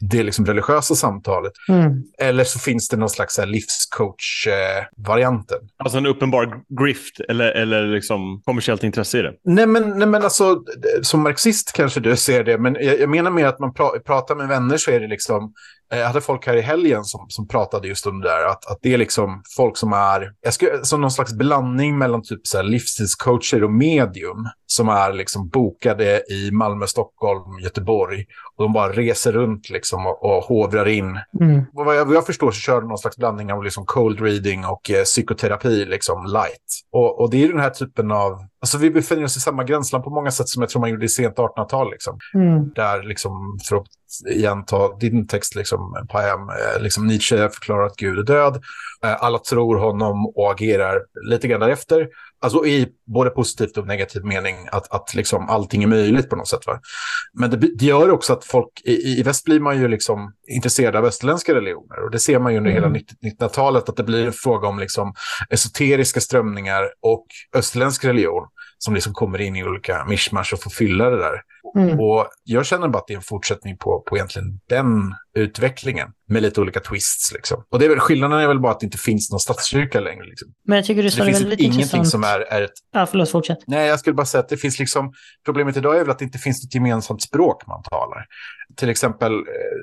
det liksom religiösa samtalet. Mm. Eller så finns det någon slags livscoach-varianten. Alltså en uppenbar grift eller, eller liksom kommersiellt intresse i det. Nej men, nej, men alltså, som marxist kanske du ser det, men jag, jag menar mer att man pra pratar med vänner så är det liksom, Eh, jag hade folk här i helgen som, som pratade just om det där. Att, att det är liksom folk som är, jag skulle, som någon slags blandning mellan typ så här livsstilscoacher och medium. Som är liksom bokade i Malmö, Stockholm, Göteborg. Och de bara reser runt liksom och, och hovrar in. Mm. Vad jag, vad jag förstår så kör de någon slags blandning av liksom cold reading och eh, psykoterapi liksom light. Och, och det är den här typen av, alltså vi befinner oss i samma gränsland på många sätt som jag tror man gjorde i sent 1800-tal liksom. Mm. Där liksom, för att igen ta din text liksom, Payam, eh, liksom Nietzsche förklarar att Gud är död. Eh, alla tror honom och agerar lite grann därefter. Alltså i både positivt och negativ mening att, att liksom allting är möjligt på något sätt. Va? Men det, det gör också att folk, i, i väst blir man ju liksom intresserade av österländska religioner. Och det ser man ju under Mm. hela 1900-talet att det blir en fråga om liksom esoteriska strömningar och österländsk religion som liksom kommer in i olika mischmasch och får fylla det där. Mm. Och jag känner bara att det är en fortsättning på, på egentligen den utvecklingen med lite olika twists. Liksom. Och det är väl, skillnaden är väl bara att det inte finns någon statskyrka längre. Liksom. Men jag tycker du sa det det finns väldigt ingenting intressant. som är, är ett... Ja, förlåt, fortsätt. Nej, jag skulle bara säga att det finns liksom... Problemet idag är väl att det inte finns ett gemensamt språk man talar. Till exempel, eh,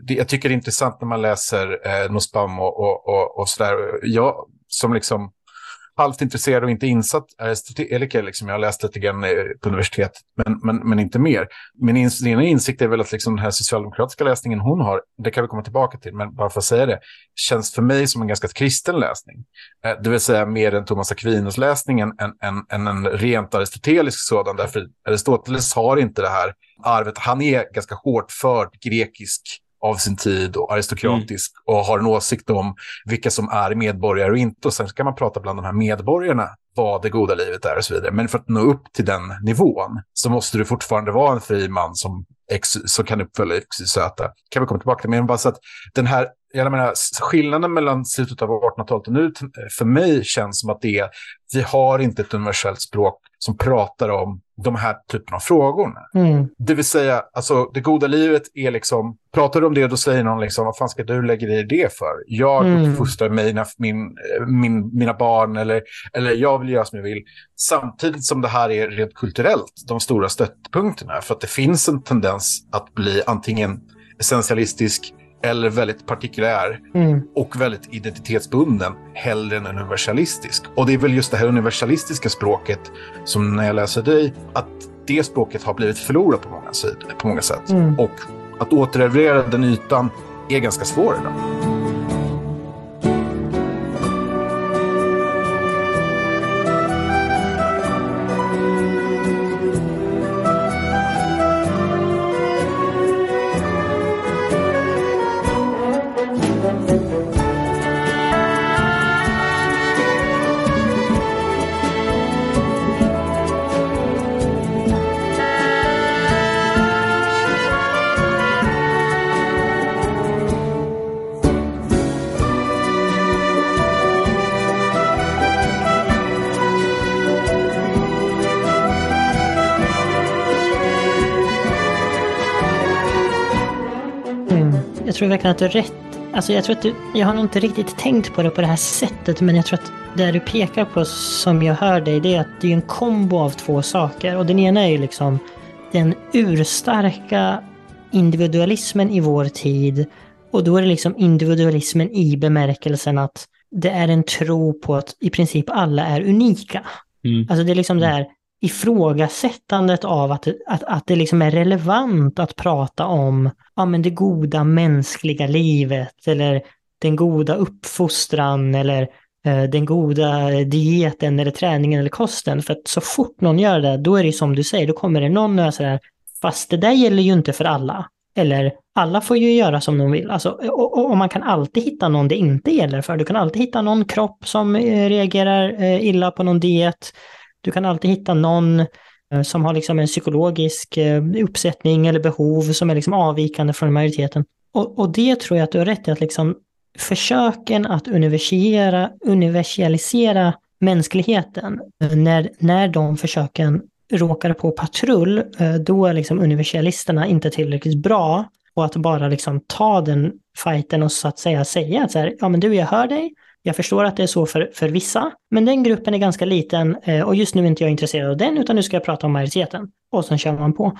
det, jag tycker det är intressant när man läser eh, Nussbaum och, och, och, och sådär. Jag som liksom halvt intresserad och inte insatt eh, aristoteliker. Liksom. Jag har läst lite grann eh, på universitet, men, men, men inte mer. Min ins ena insikt är väl att liksom den här socialdemokratiska läsningen hon har, det kan vi komma tillbaka till, men bara för att säga det, känns för mig som en ganska kristen läsning. Eh, det vill säga mer än Thomas Aquinas läsningen än, än, än, än en rent aristotelisk sådan, därför Aristoteles har inte det här arvet. Han är ganska hårt förd grekisk av sin tid och aristokratisk och har en åsikt om vilka som är medborgare och inte. Och sen kan man prata bland de här medborgarna vad det goda livet är och så vidare. Men för att nå upp till den nivån så måste du fortfarande vara en fri man som, ex, som kan uppfylla exysöta. Kan vi komma tillbaka till, men bara så att den här jag menar, skillnaden mellan slutet av 1800-talet och nu för mig känns som att det är, vi har inte ett universellt språk som pratar om de här typen av frågor. Mm. Det vill säga, alltså det goda livet är liksom, pratar du om det då säger någon liksom, vad fan ska du lägga dig i det för? Jag Mm. uppfostrar mina, min, min, mina barn eller, eller jag vill göra som jag vill. Samtidigt som det här är rent kulturellt de stora stöttpunkterna. För att det finns en tendens att bli antingen essentialistisk eller väldigt partikulär Mm. och väldigt identitetsbunden hellre än universalistisk. Och det är väl just det här universalistiska språket som när jag läser dig, att det språket har blivit förlorat på många, sidor, på många sätt. Mm. Och att återerövra den ytan är ganska svår idag. Verkligen att du har rätt. Alltså jag tror att du, jag har nog inte riktigt tänkt på det på det här sättet, men jag tror att det du pekar på som jag hör dig, det är att det är en kombo av två saker. Och den ena är ju liksom den urstarka individualismen i vår tid. Och då är det liksom individualismen i bemärkelsen att det är en tro på att i princip alla är unika. Mm. Alltså det är liksom det här ifrågasättandet av att, att, att det liksom är relevant att prata om ja, men det goda mänskliga livet eller den goda uppfostran eller eh, den goda dieten eller träningen eller kosten. För att så fort någon gör det, då är det som du säger, då kommer det någon och är sådär, fast det där gäller ju inte för alla. Eller alla får ju göra som de vill. Alltså, och, och, och man kan alltid hitta någon det inte gäller för. Du kan alltid hitta någon kropp som eh, reagerar eh, illa på någon diet. Du kan alltid hitta någon eh, som har liksom en psykologisk eh, uppsättning eller behov som är liksom avvikande från majoriteten. Och, och det tror jag att du har rätt i, att liksom försöken att universalisera, mänskligheten, eh, när, när de försöken råkar på patrull, då är liksom universalisterna inte tillräckligt bra och att bara liksom ta den fighten och så att säga säga att så här, ja men du, jag hör dig, jag förstår att det är så för, för vissa, men den gruppen är ganska liten eh, och just nu är inte jag intresserad av den, utan nu ska jag prata om majoriteten. Och sen kör man på.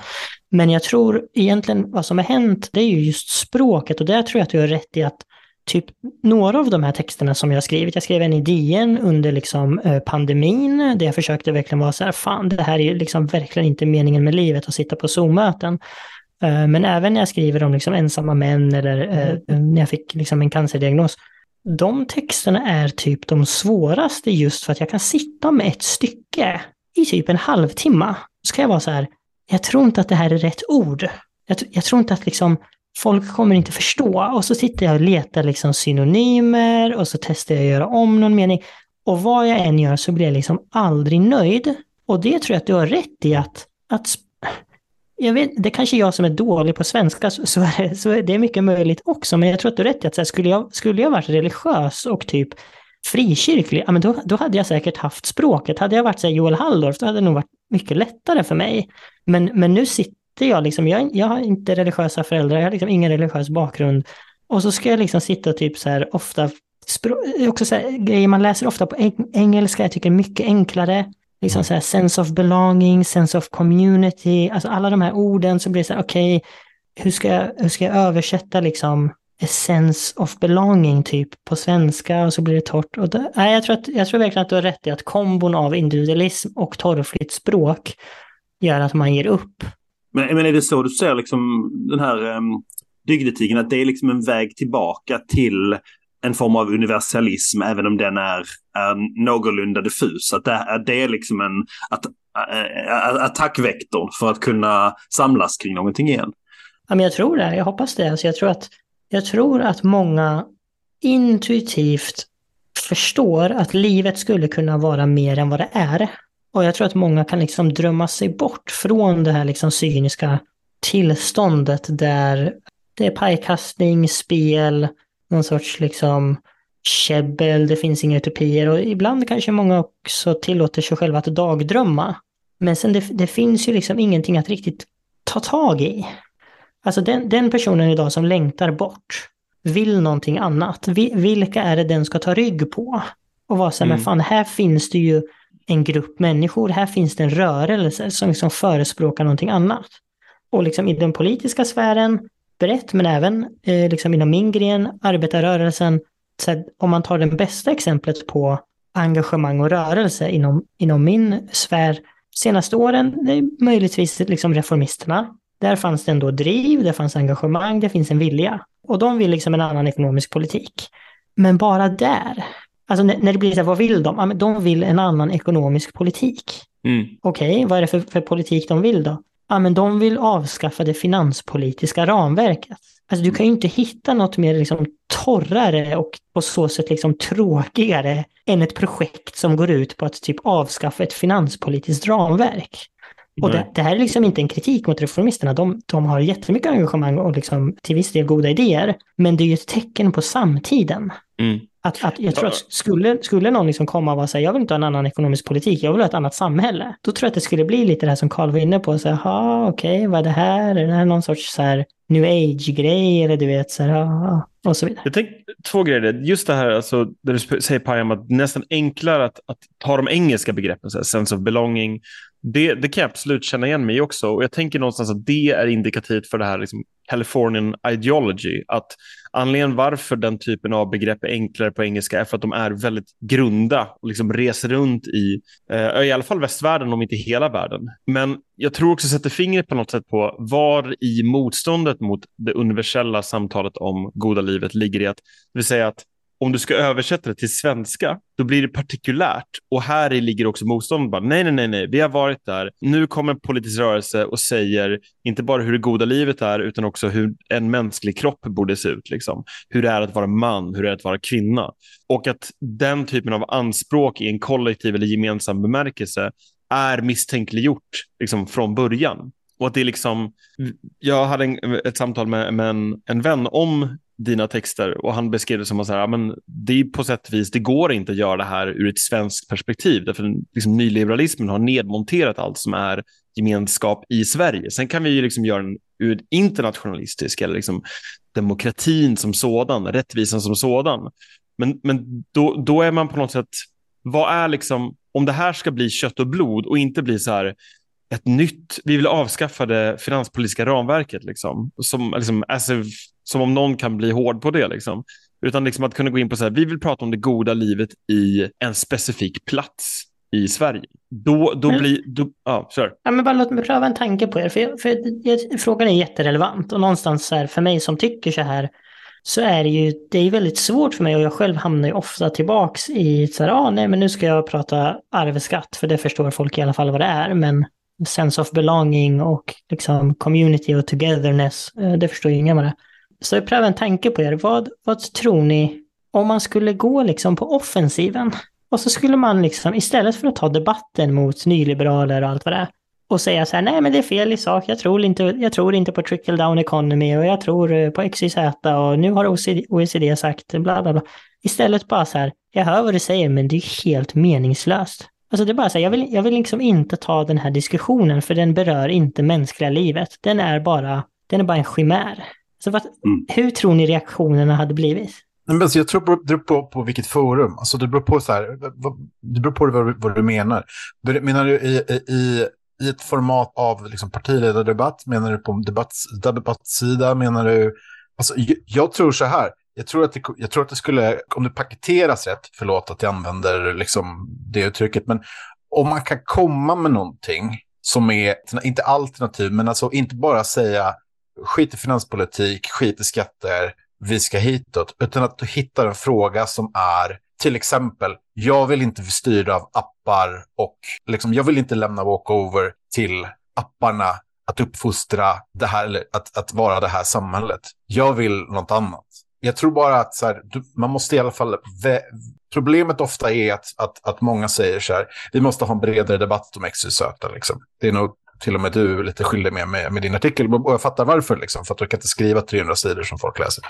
Men jag tror egentligen vad som har hänt, det är ju just språket och där tror jag att du har rätt i att typ några av de här texterna som jag har skrivit, jag skrev en i DN under liksom eh, pandemin, där jag försökte verkligen vara så här, fan det här är ju liksom verkligen inte meningen med livet att sitta på Zoom-möten. Eh, men även när jag skriver om liksom ensamma män eller eh, när jag fick liksom en cancerdiagnos, de texterna är typ de svåraste just för att jag kan sitta med ett stycke i typ en halvtimme. Så kan jag vara så här, jag tror inte att det här är rätt ord. Jag, jag tror inte att liksom folk kommer inte förstå. Och så sitter jag och letar liksom synonymer och så testar jag att göra om någon mening. Och vad jag än gör så blir jag liksom aldrig nöjd. Och det tror jag att du har rätt i att, att jag vet, det är kanske är jag som är dålig på svenska, så, så, är det, så är det mycket möjligt också. Men jag tror att du har rätt i att så här, skulle, jag, skulle jag varit religiös och typ frikyrklig, ja, men då, då hade jag säkert haft språket. Hade jag varit så här, Joel Halldorf, då hade det nog varit mycket lättare för mig. Men, men nu sitter jag liksom, jag, jag har inte religiösa föräldrar, jag har liksom ingen religiös bakgrund. Och så ska jag liksom sitta typ så här ofta, också så här, grejer man läser ofta på engelska, jag tycker mycket enklare. Liksom så här sense of belonging, sense of community, alltså alla de här orden så blir det så här, okej, okay, hur, ska jag, hur ska jag översätta liksom a sense of belonging typ på svenska och så blir det torrt. Och då, nej, jag, tror att, jag tror verkligen att du har rätt i att kombon av individualism och torrfritt språk gör att man ger upp. Men, men är det så du ser liksom den här um, dygdetiken, att det är liksom en väg tillbaka till en form av universalism, även om den är, är någorlunda diffus. Att det, det är liksom en att, äh, äh, attackvektor för att kunna samlas kring någonting igen. Ja, men jag tror det, jag hoppas det. Alltså jag, tror att, jag tror att många intuitivt förstår att livet skulle kunna vara mer än vad det är. Och jag tror att många kan liksom drömma sig bort från det här liksom cyniska tillståndet där det är pajkastning, spel, någon sorts liksom käbbel, det finns inga utopier och ibland kanske många också tillåter sig själva att dagdrömma. Men sen det, det finns ju liksom ingenting att riktigt ta tag i. Alltså den, den personen idag som längtar bort, vill någonting annat. vilka är det den ska ta rygg på? Och vara så här, mm. men fan, här finns det ju en grupp människor, här finns det en rörelse som liksom förespråkar någonting annat. Och liksom i den politiska sfären, brett, men även eh, liksom inom min gren, arbetarrörelsen, så om man tar det bästa exemplet på engagemang och rörelse inom, inom min sfär senaste åren, det är möjligtvis liksom reformisterna. Där fanns det ändå driv, det fanns engagemang, det finns en vilja. Och de vill liksom en annan ekonomisk politik. Men bara där, alltså när, när det blir så här, vad vill de? Ja, de vill en annan ekonomisk politik. Mm. Okej, okay, vad är det för, för politik de vill då? Ja, men de vill avskaffa det finanspolitiska ramverket. Alltså du kan ju inte hitta något mer liksom torrare och på så sätt liksom tråkigare än ett projekt som går ut på att typ avskaffa ett finanspolitiskt ramverk. Och det, det, här är liksom inte en kritik mot reformisterna. De, de har jättemycket engagemang och liksom till viss del goda idéer. Men det är ju ett tecken på samtiden. Mm. Att, att jag tror att skulle, skulle någon liksom komma och så här, jag vill inte ha en annan ekonomisk politik, jag vill ha ett annat samhälle. Då tror jag att det skulle bli lite det här som Carl var inne på, så här, okej, okay, vad är det här? Är det här någon sorts så här new age-grej eller du vet så här, och så vidare. Jag tänkte två grejer, just det här alltså, där du säger Pajam, att det är nästan enklare att, att ta de engelska begreppen, så här, sense of belonging, det, det kan jag absolut känna igen mig också. Och jag tänker någonstans att det är indikativt för det här liksom, Californian ideology. Att anledningen varför den typen av begrepp är enklare på engelska är för att de är väldigt grunda och liksom reser runt i, eh, i alla fall västvärlden om inte hela världen. Men jag tror också sätter fingret på något sätt på var i motståndet mot det universella samtalet om goda livet ligger i att, det vill säga att om du ska översätta det till svenska, då blir det partikulärt. Och här i ligger också motståndet. Bara, nej, nej, nej, nej, vi har varit där. Nu kommer en politisk rörelse och säger inte bara hur det goda livet är, utan också hur en mänsklig kropp borde se ut. Liksom. Hur det är att vara man, hur det är att vara kvinna. Och att den typen av anspråk i en kollektiv eller gemensam bemärkelse är misstänkliggjort liksom, från början. Och att det är liksom, jag hade en, ett samtal med, med en, en vän om dina texter och han beskrev det som att så här, men det är på sätt och vis, det går inte att göra det här ur ett svenskt perspektiv. Därför liksom, nyliberalismen har nedmonterat allt som är gemenskap i Sverige. Sen kan vi ju liksom göra den ur internationalistisk eller liksom demokratin som sådan, rättvisan som sådan. Men, men då, då är man på något sätt, vad är liksom, om det här ska bli kött och blod och inte bli så här, ett nytt, vi vill avskaffa det finanspolitiska ramverket, liksom, som, liksom, as if, som om någon kan bli hård på det. Liksom. Utan liksom att kunna gå in på så här, vi vill prata om det goda livet i en specifik plats i Sverige. Då, då Men- blir, då, ja, kör. Ja, men bara låt mig pröva en tanke på er, för, jag, för jag, frågan är jätterelevant och någonstans så här, för mig som tycker så här så är det ju, det är väldigt svårt för mig och jag själv hamnar ju ofta tillbaks i så här, ah, nej men nu ska jag prata arvsskatt för det förstår folk i alla fall vad det är, men sense of belonging och liksom community och togetherness, eh, det förstår ju ingen vad det är. Så jag prövar en tanke på er, vad, vad tror ni om man skulle gå liksom på offensiven och så skulle man liksom istället för att ta debatten mot nyliberaler och allt vad det är och säga så här, nej men det är fel i sak, jag tror inte, jag tror inte på trickle down economy och jag tror eh, på XYZ och nu har OECD, OECD sagt bla bla bla. Istället bara så här, jag hör vad du säger men det är helt meningslöst. Alltså det är bara så här, jag vill, jag vill liksom inte ta den här diskussionen för den berör inte mänskliga livet. Den är bara, den är bara en chimär. Så vad, Mm. hur tror ni reaktionerna hade blivit? Men alltså, jag tror på, det beror på, vilket forum. Alltså, det beror på så här, det beror på vad, du- vad du menar. Menar du i, i, i, ett format av liksom, partiledardebatt? Menar du på en debatts, debattsida? Menar du... Alltså, jag, jag tror så här. Jag tror, att det, jag tror att det skulle, om det paketeras rätt, förlåt att jag använder liksom det uttrycket, men om man kan komma med någonting som är, inte alternativ, men alltså inte bara säga skit i finanspolitik, skit i skatter, vi ska hitåt, utan att du hittar en fråga som är till exempel, jag vill inte bli styrd av appar och liksom, jag vill inte lämna walkover till apparna att uppfostra det här, eller att, att vara det här samhället. Jag vill något annat. Jag tror bara att så här, du, man måste i alla fall... Vä- problemet ofta är att, att, att många säger så här, vi måste ha en bredare debatt om XYZ. Liksom. Det är nog till och med du lite skyldig med, med, med din artikel. Och jag fattar varför, liksom, för att du kan inte skriva 300 sidor som folk läser.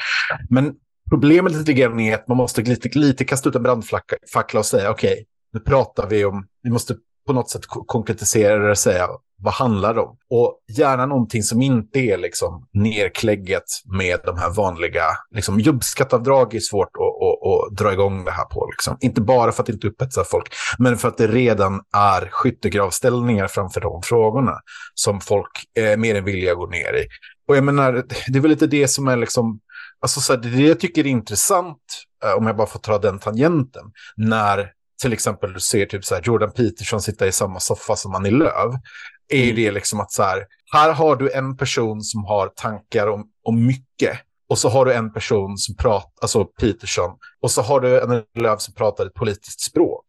Men problemet lite grann är att man måste lite, lite kasta ut en brandfackla och säga okej, nu pratar vi om, vi måste på något sätt konkretisera det och säga vad handlar det om? Och gärna någonting som inte är liksom nerklägget med de här vanliga, liksom jobbskattavdrag är svårt att, att dra igång det här på. Liksom. Inte bara för att inte upphetsar folk, men för att det redan är skyttegravställningar framför de frågorna som folk är mer än att gå ner i. Och jag menar, det är väl lite det som är liksom, alltså så här, det jag tycker är intressant, eh, om jag bara får ta den tangenten, när till exempel du ser typ så här Jordan Peterson sitta i samma soffa som Annie Lööf, är ju det liksom att så här, här har du en person som har tankar om, om mycket. Och så har du en person som pratar, alltså Peterson, och så har du en löv som pratar ett politiskt språk.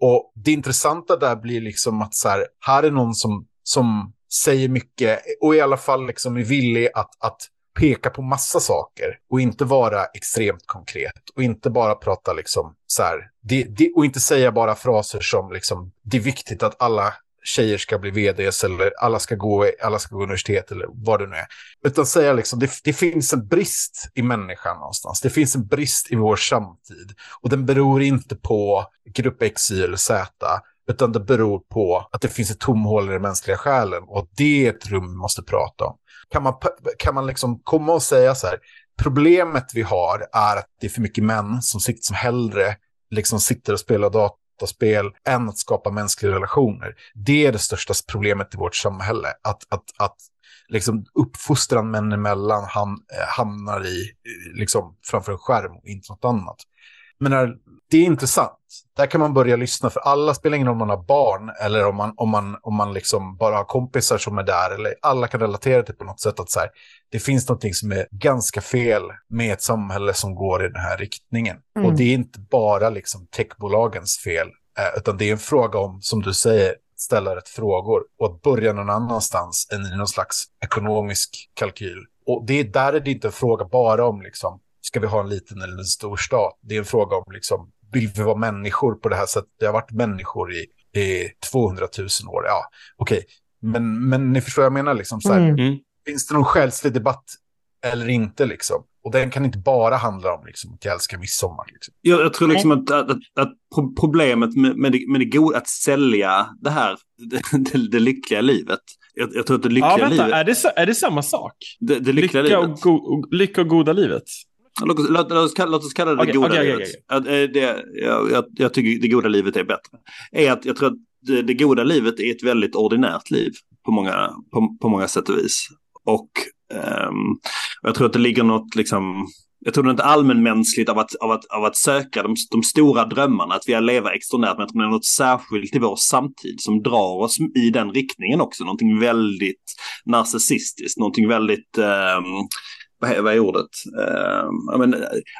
Och det intressanta där blir liksom att så här, här är någon som, som säger mycket och i alla fall liksom är villig att, att peka på massa saker och inte vara extremt konkret och inte bara prata liksom så här, det, det, och inte säga bara fraser som liksom, det är viktigt att alla tjejer ska bli vds eller alla ska gå, alla ska gå universitet eller vad det nu är. Utan säga liksom, det, det finns en brist i människan någonstans. Det finns en brist i vår samtid. Och den beror inte på grupp X, Y eller Z. Utan det beror på att det finns ett tomhål i den mänskliga själen. Och det är ett rum vi måste prata om. Kan man, kan man liksom komma och säga så här, problemet vi har är att det är för mycket män som, som hellre liksom sitter och spelar dataspel än att skapa mänskliga relationer. Det är det största problemet i vårt samhälle. Att, att, att liksom uppfostran män emellan ham, eh, hamnar i, eh, liksom, framför en skärm och inte något annat. Men när, det är intressant. Där kan man börja lyssna, för alla spelar ingen roll om man har barn eller om man, om man, om man liksom bara har kompisar som är där. Eller alla kan relatera till på något sätt att så här, det finns någonting som är ganska fel med ett samhälle som går i den här riktningen. Mm. Och det är inte bara liksom techbolagens fel, eh, utan det är en fråga om, som du säger, ställa rätt frågor och att börja någon annanstans än i någon slags ekonomisk kalkyl. Och det är där är det inte en fråga bara om liksom, ska vi ha en liten eller en stor stat? Det är en fråga om liksom, vill vi vara människor på det här sättet? Det har varit människor i, i 200 000 år. Ja, okej. Men, men ni förstår vad jag menar, liksom, så här, Mm. Mm. finns det någon själslig debatt eller inte? Liksom? Och den kan inte bara handla om liksom, att jag älskar midsommar. Liksom. Jag, jag tror liksom att, att, att, att pro- problemet med, med, det, med det goda, att sälja det här, det, det, det lyckliga livet. Jag, jag tror att det lyckliga Ja, vänta, livet... är det, är det samma sak? Det, det lyckliga Lycka och, livet. go, och, lycka och goda livet? Låt oss, låt, låt, oss kalla, låt oss kalla det det goda okej, livet. Eh, det, jag, jag, jag tycker det goda livet är bättre. Är att jag tror att det, det goda livet är ett väldigt ordinärt liv på många, på, på många sätt och vis. Och ehm, jag tror att det ligger något liksom jag tror det är något allmänmänskligt av att, av att, av att söka de, de stora drömmarna, att vi lever extraordinärt, men jag tror det är något särskilt i vår samtid som drar oss i den riktningen också. Någonting väldigt narcissistiskt, någonting väldigt, ehm, vad, är, vad är ordet? Ja, men,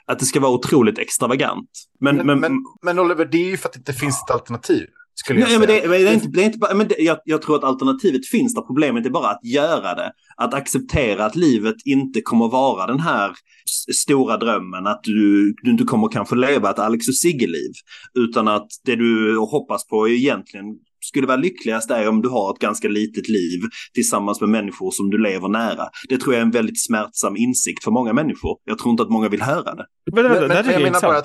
att det ska vara otroligt extravagant. Men, Men, men, men, men Oliver, det är ju för att det inte finns ett alternativ. Skulle jag Nej, men säga. det, men det är inte, det är inte bara, men det, jag, jag tror att alternativet finns där. Problemet är bara att göra det. Att acceptera att livet inte kommer vara den här stora drömmen. Att du, du inte kommer kanske leva ett Alex och Sigge-liv. Utan att det du hoppas på är egentligen skulle vara lyckligast är om du har ett ganska litet liv tillsammans med människor som du lever nära. Det tror jag är en väldigt smärtsam insikt för många människor. Jag tror inte att många vill höra det. Men, men här jag menar bara.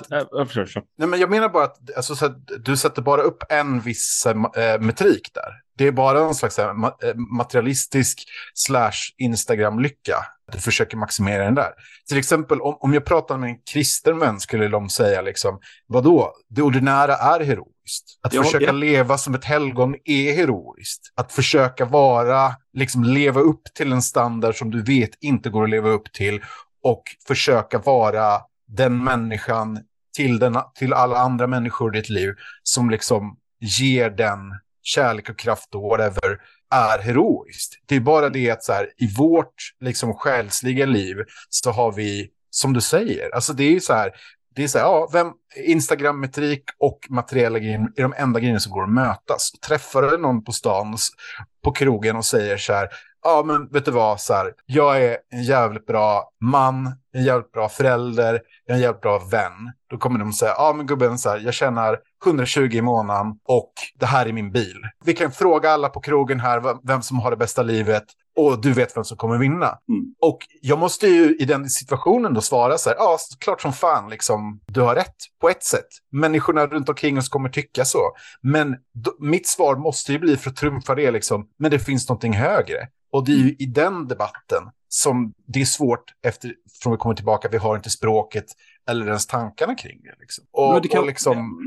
Nej, men jag menar att alltså, så att du sätter bara upp en viss äh, metrik där. Det är bara en slags ma- äh, materialistisk slash Instagram-lycka. Du försöker maximera den där. Till exempel om, om jag pratar med en kristen vän skulle de säga liksom, vadå, det ordinära är heroiskt. Att Ja, försöka ja. leva som ett helgon är heroiskt. Att försöka vara, liksom leva upp till en standard som du vet inte går att leva upp till och försöka vara den människan till, den, till alla andra människor i ditt liv som liksom ger den kärlek och kraft och whatever är heroiskt. Det är bara det att så här, i vårt liksom själsliga liv så har vi, som du säger, alltså det är ju så här, det är så här, ja, vem, Instagram-metrik och materiella grejer är de enda grejerna som går att mötas. Träffar du någon på stan, på krogen och säger så här, ja men vet du vad, så här, jag är en jävligt bra man, en jävligt bra förälder, jag är en jävligt bra vän. Då kommer de säga, ja men gubben, så här, jag tjänar 120 i månaden och det här är min bil. Vi kan fråga alla på krogen här vem som har det bästa livet och du vet vem som kommer vinna. Mm. Och jag måste ju i den situationen då svara så här, ja, klart som fan, liksom, du har rätt på ett sätt. Människorna runt omkring oss kommer tycka så. Men då, mitt svar måste ju bli för att trumfa det, liksom, men det finns någonting högre. Och det är ju i den debatten som det är svårt efter, från vi kommer tillbaka, vi har inte språket eller ens tankarna kring det. Liksom. Och, Men det kan- och liksom,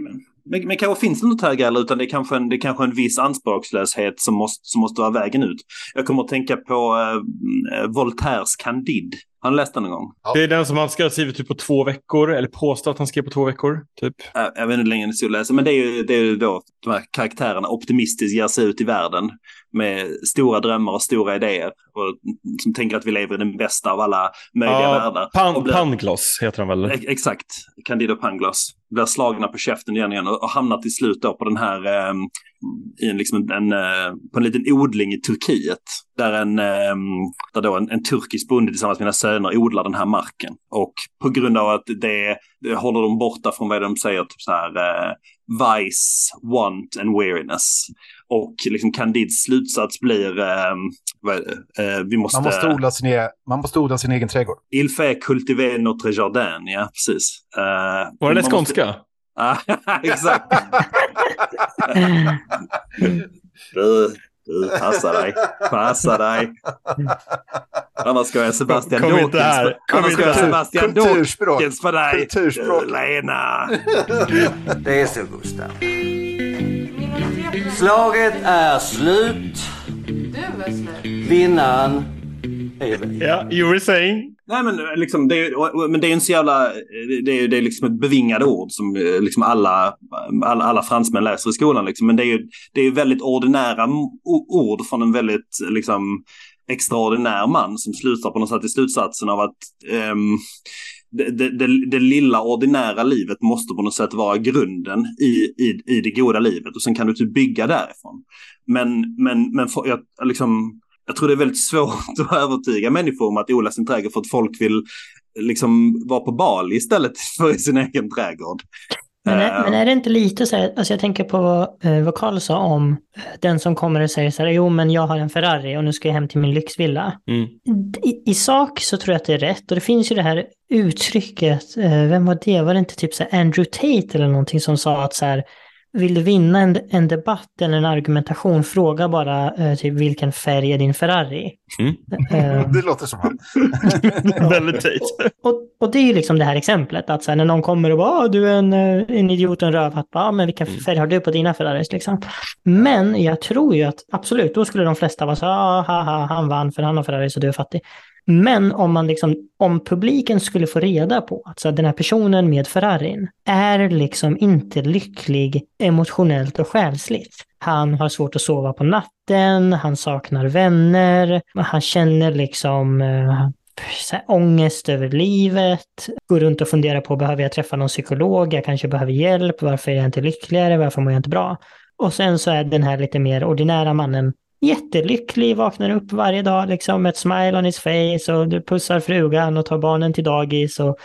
men, men kanske finns det något högre eller utan det är kanske en, det är kanske en viss anspråkslöshet som måste, som måste vara vägen ut. Jag kommer att tänka på eh, Voltaires Candide. Har ni läst den någon gång? Det är den som han ska ha skrivit typ på två veckor, eller påstå att han skrev på två veckor. Typ. Jag, jag vet inte hur länge ni ska läsa, men det är ju, det är ju då de här karaktärerna optimistiskt ger sig ut i världen med stora drömmar och stora idéer och som tänker att vi lever i den bästa av alla möjliga världar. pan, blir- Pangloss heter han väl? Ex- Exakt, Candido Pangloss. Blir slagna på käften igen igen och, och hamnar till slut då på den här, eh, i en, liksom en, en, eh, på en liten odling i Turkiet. Där, en, eh, där då en, en turkisk bonde tillsammans med sina söner odlar den här marken. Och på grund av att det, det håller dem borta från vad de säger, typ så här eh, vice, want and weariness. Och liksom Candids slutsats blir, eh, vad är det? Eh, vi måste... man, måste odla sin, e- man måste odla sin egen trädgård. Il fait cultiver notre jardin, ja precis. Uh, Var det skånska? Ja, exakt. du, du, passa dig. Passa dig. Annars ska jag Sebastian Kom Dawkins Kom Annars ska inte jag här. Sebastian. Dawkins på dig. Kulturspråk. Lena. Det är så Gustav. Slaget är slut. Du är slut. Vinnaren är vi. Ja, you were saying. Nej men eh, liksom, det är, men det är en så jävla, eh, det är, det är liksom ett bevingade ord som eh, liksom alla, alla, alla fransmän läser i skolan liksom. Men det är ju det är väldigt ordinära ord från en väldigt liksom extraordinär man som slutar på något sätt i slutsatsen av att um, det, det, det, lilla ordinära livet måste på något sätt vara grunden i, i, i det goda livet och sen kan du typ bygga därifrån. Men, men, men för, jag, liksom, jag tror det är väldigt svårt att övertyga människor om att odla sin trädgård för att folk vill liksom vara på Bali istället för i sin egen trädgård. Men är, men är det inte lite så här, alltså jag tänker på eh, vad Karl sa om den som kommer och säger så här, jo men jag har en Ferrari och nu ska jag hem till min lyxvilla. Mm. I, I, sak så tror jag att det är rätt och det finns ju det här uttrycket, eh, vem var det, var det inte typ så Andrew Tate eller någonting som sa att så här, vill du vinna en, en debatt eller en argumentation, fråga bara eh, typ vilken färg är din Ferrari? Mm. Eh, det låter som han. Väldigt tajt. Och, och, det är ju liksom det här exemplet, att så när någon kommer och bara ah, du är en, eh, en idiot och en rövhatt, ja men vilken mm. färg har du på dina Ferraris liksom? Men jag tror ju att absolut, då skulle de flesta vara så ah, haha, han vann för han har Ferrari så du är fattig. Men om man liksom, om publiken skulle få reda på att så den här personen med Ferrarin är liksom inte lycklig emotionellt och själsligt. Han har svårt att sova på natten, han saknar vänner, han känner liksom eh, så här, ångest över livet, går runt och funderar på behöver jag träffa någon psykolog, jag kanske behöver hjälp, varför är jag inte lyckligare, varför mår jag inte bra? Och sen så är den här lite mer ordinära mannen jättelycklig, vaknar upp varje dag liksom med ett smile on his face och du pussar frugan och tar barnen till dagis och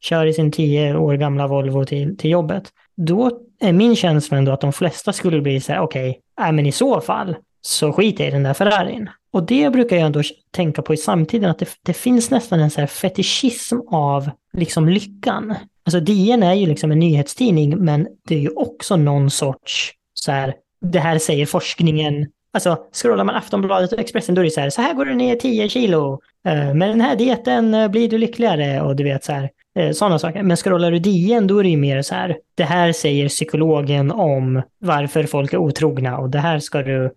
kör i sin tio år gamla Volvo till, till jobbet. Då är min känsla ändå att de flesta skulle bli så här, okej, okay, men i så fall så skiter jag i den där Ferrarin. Och det brukar jag ändå tänka på i samtiden, att det, det finns nästan en så här fetischism av liksom lyckan. Alltså DN är ju liksom en nyhetstidning, men det är ju också någon sorts så här, det här säger forskningen Alltså, scrollar man Aftonbladet och Expressen då är det så här, så här går du ner 10 kilo. Eh, med den här dieten eh, blir du lyckligare och du vet så här, eh, sådana saker. Men scrollar du DN då är det ju mer så här, det här säger psykologen om varför folk är otrogna och det här ska du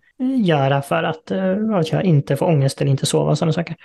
göra för att, att inte få ångest eller inte sova och sådana saker.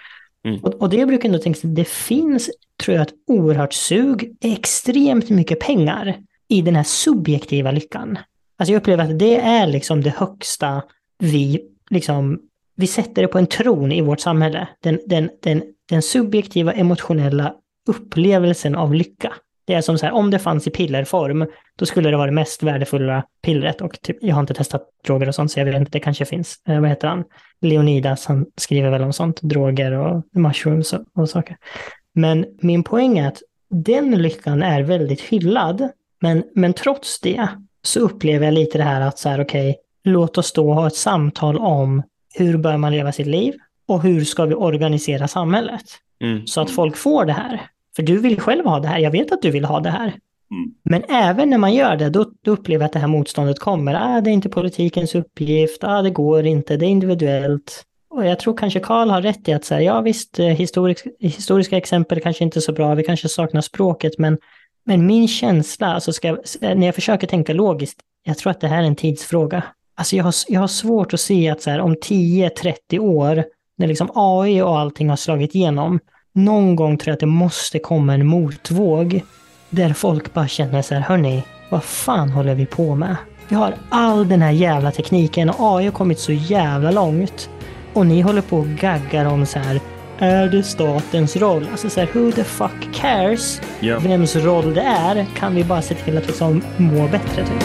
Mm. Och, och, det brukar jag ändå tänka, det finns, tror jag, ett oerhört sug, extremt mycket pengar i den här subjektiva lyckan. Alltså jag upplever att det är liksom det högsta vi liksom, vi sätter det på en tron i vårt samhälle. Den, den, den, den subjektiva emotionella upplevelsen av lycka. Det är som så här, om det fanns i pillerform, då skulle det vara det mest värdefulla pillret. Och typ, jag har inte testat droger och sånt, så jag vet inte, det kanske finns. Eh, vad heter han? Leonidas, han skriver väl om sånt, droger och mushrooms och, och saker. Men min poäng är att den lyckan är väldigt hyllad, men, men trots det så upplever jag lite det här att så här, okej, okay, låt oss då ha ett samtal om hur bör man leva sitt liv och hur ska vi organisera samhället? Mm. Så att folk får det här. För du vill själv ha det här, jag vet att du vill ha det här. Mm. Men även när man gör det, då, då upplever jag att det här motståndet kommer. Ah, det är inte politikens uppgift, ah, det går inte, det är individuellt. Och jag tror kanske Karl har rätt i att säga, ja visst, eh, historisk, historiska exempel kanske inte är så bra, vi kanske saknar språket, men, men min känsla, alltså ska, när jag försöker tänka logiskt, jag tror att det här är en tidsfråga. Alltså jag har, jag har svårt att se att så här, om 10-30 år, när liksom AI och allting har slagit igenom, någon gång tror jag att det måste komma en motvåg där folk bara känner så här, hörni, vad fan håller vi på med? Vi har all den här jävla tekniken och AI har kommit så jävla långt. Och ni håller på och gaggar om så här, är det statens roll? Alltså så här, who the fuck cares? Yeah. Vems roll det är? Kan vi bara se till att liksom må bättre typ?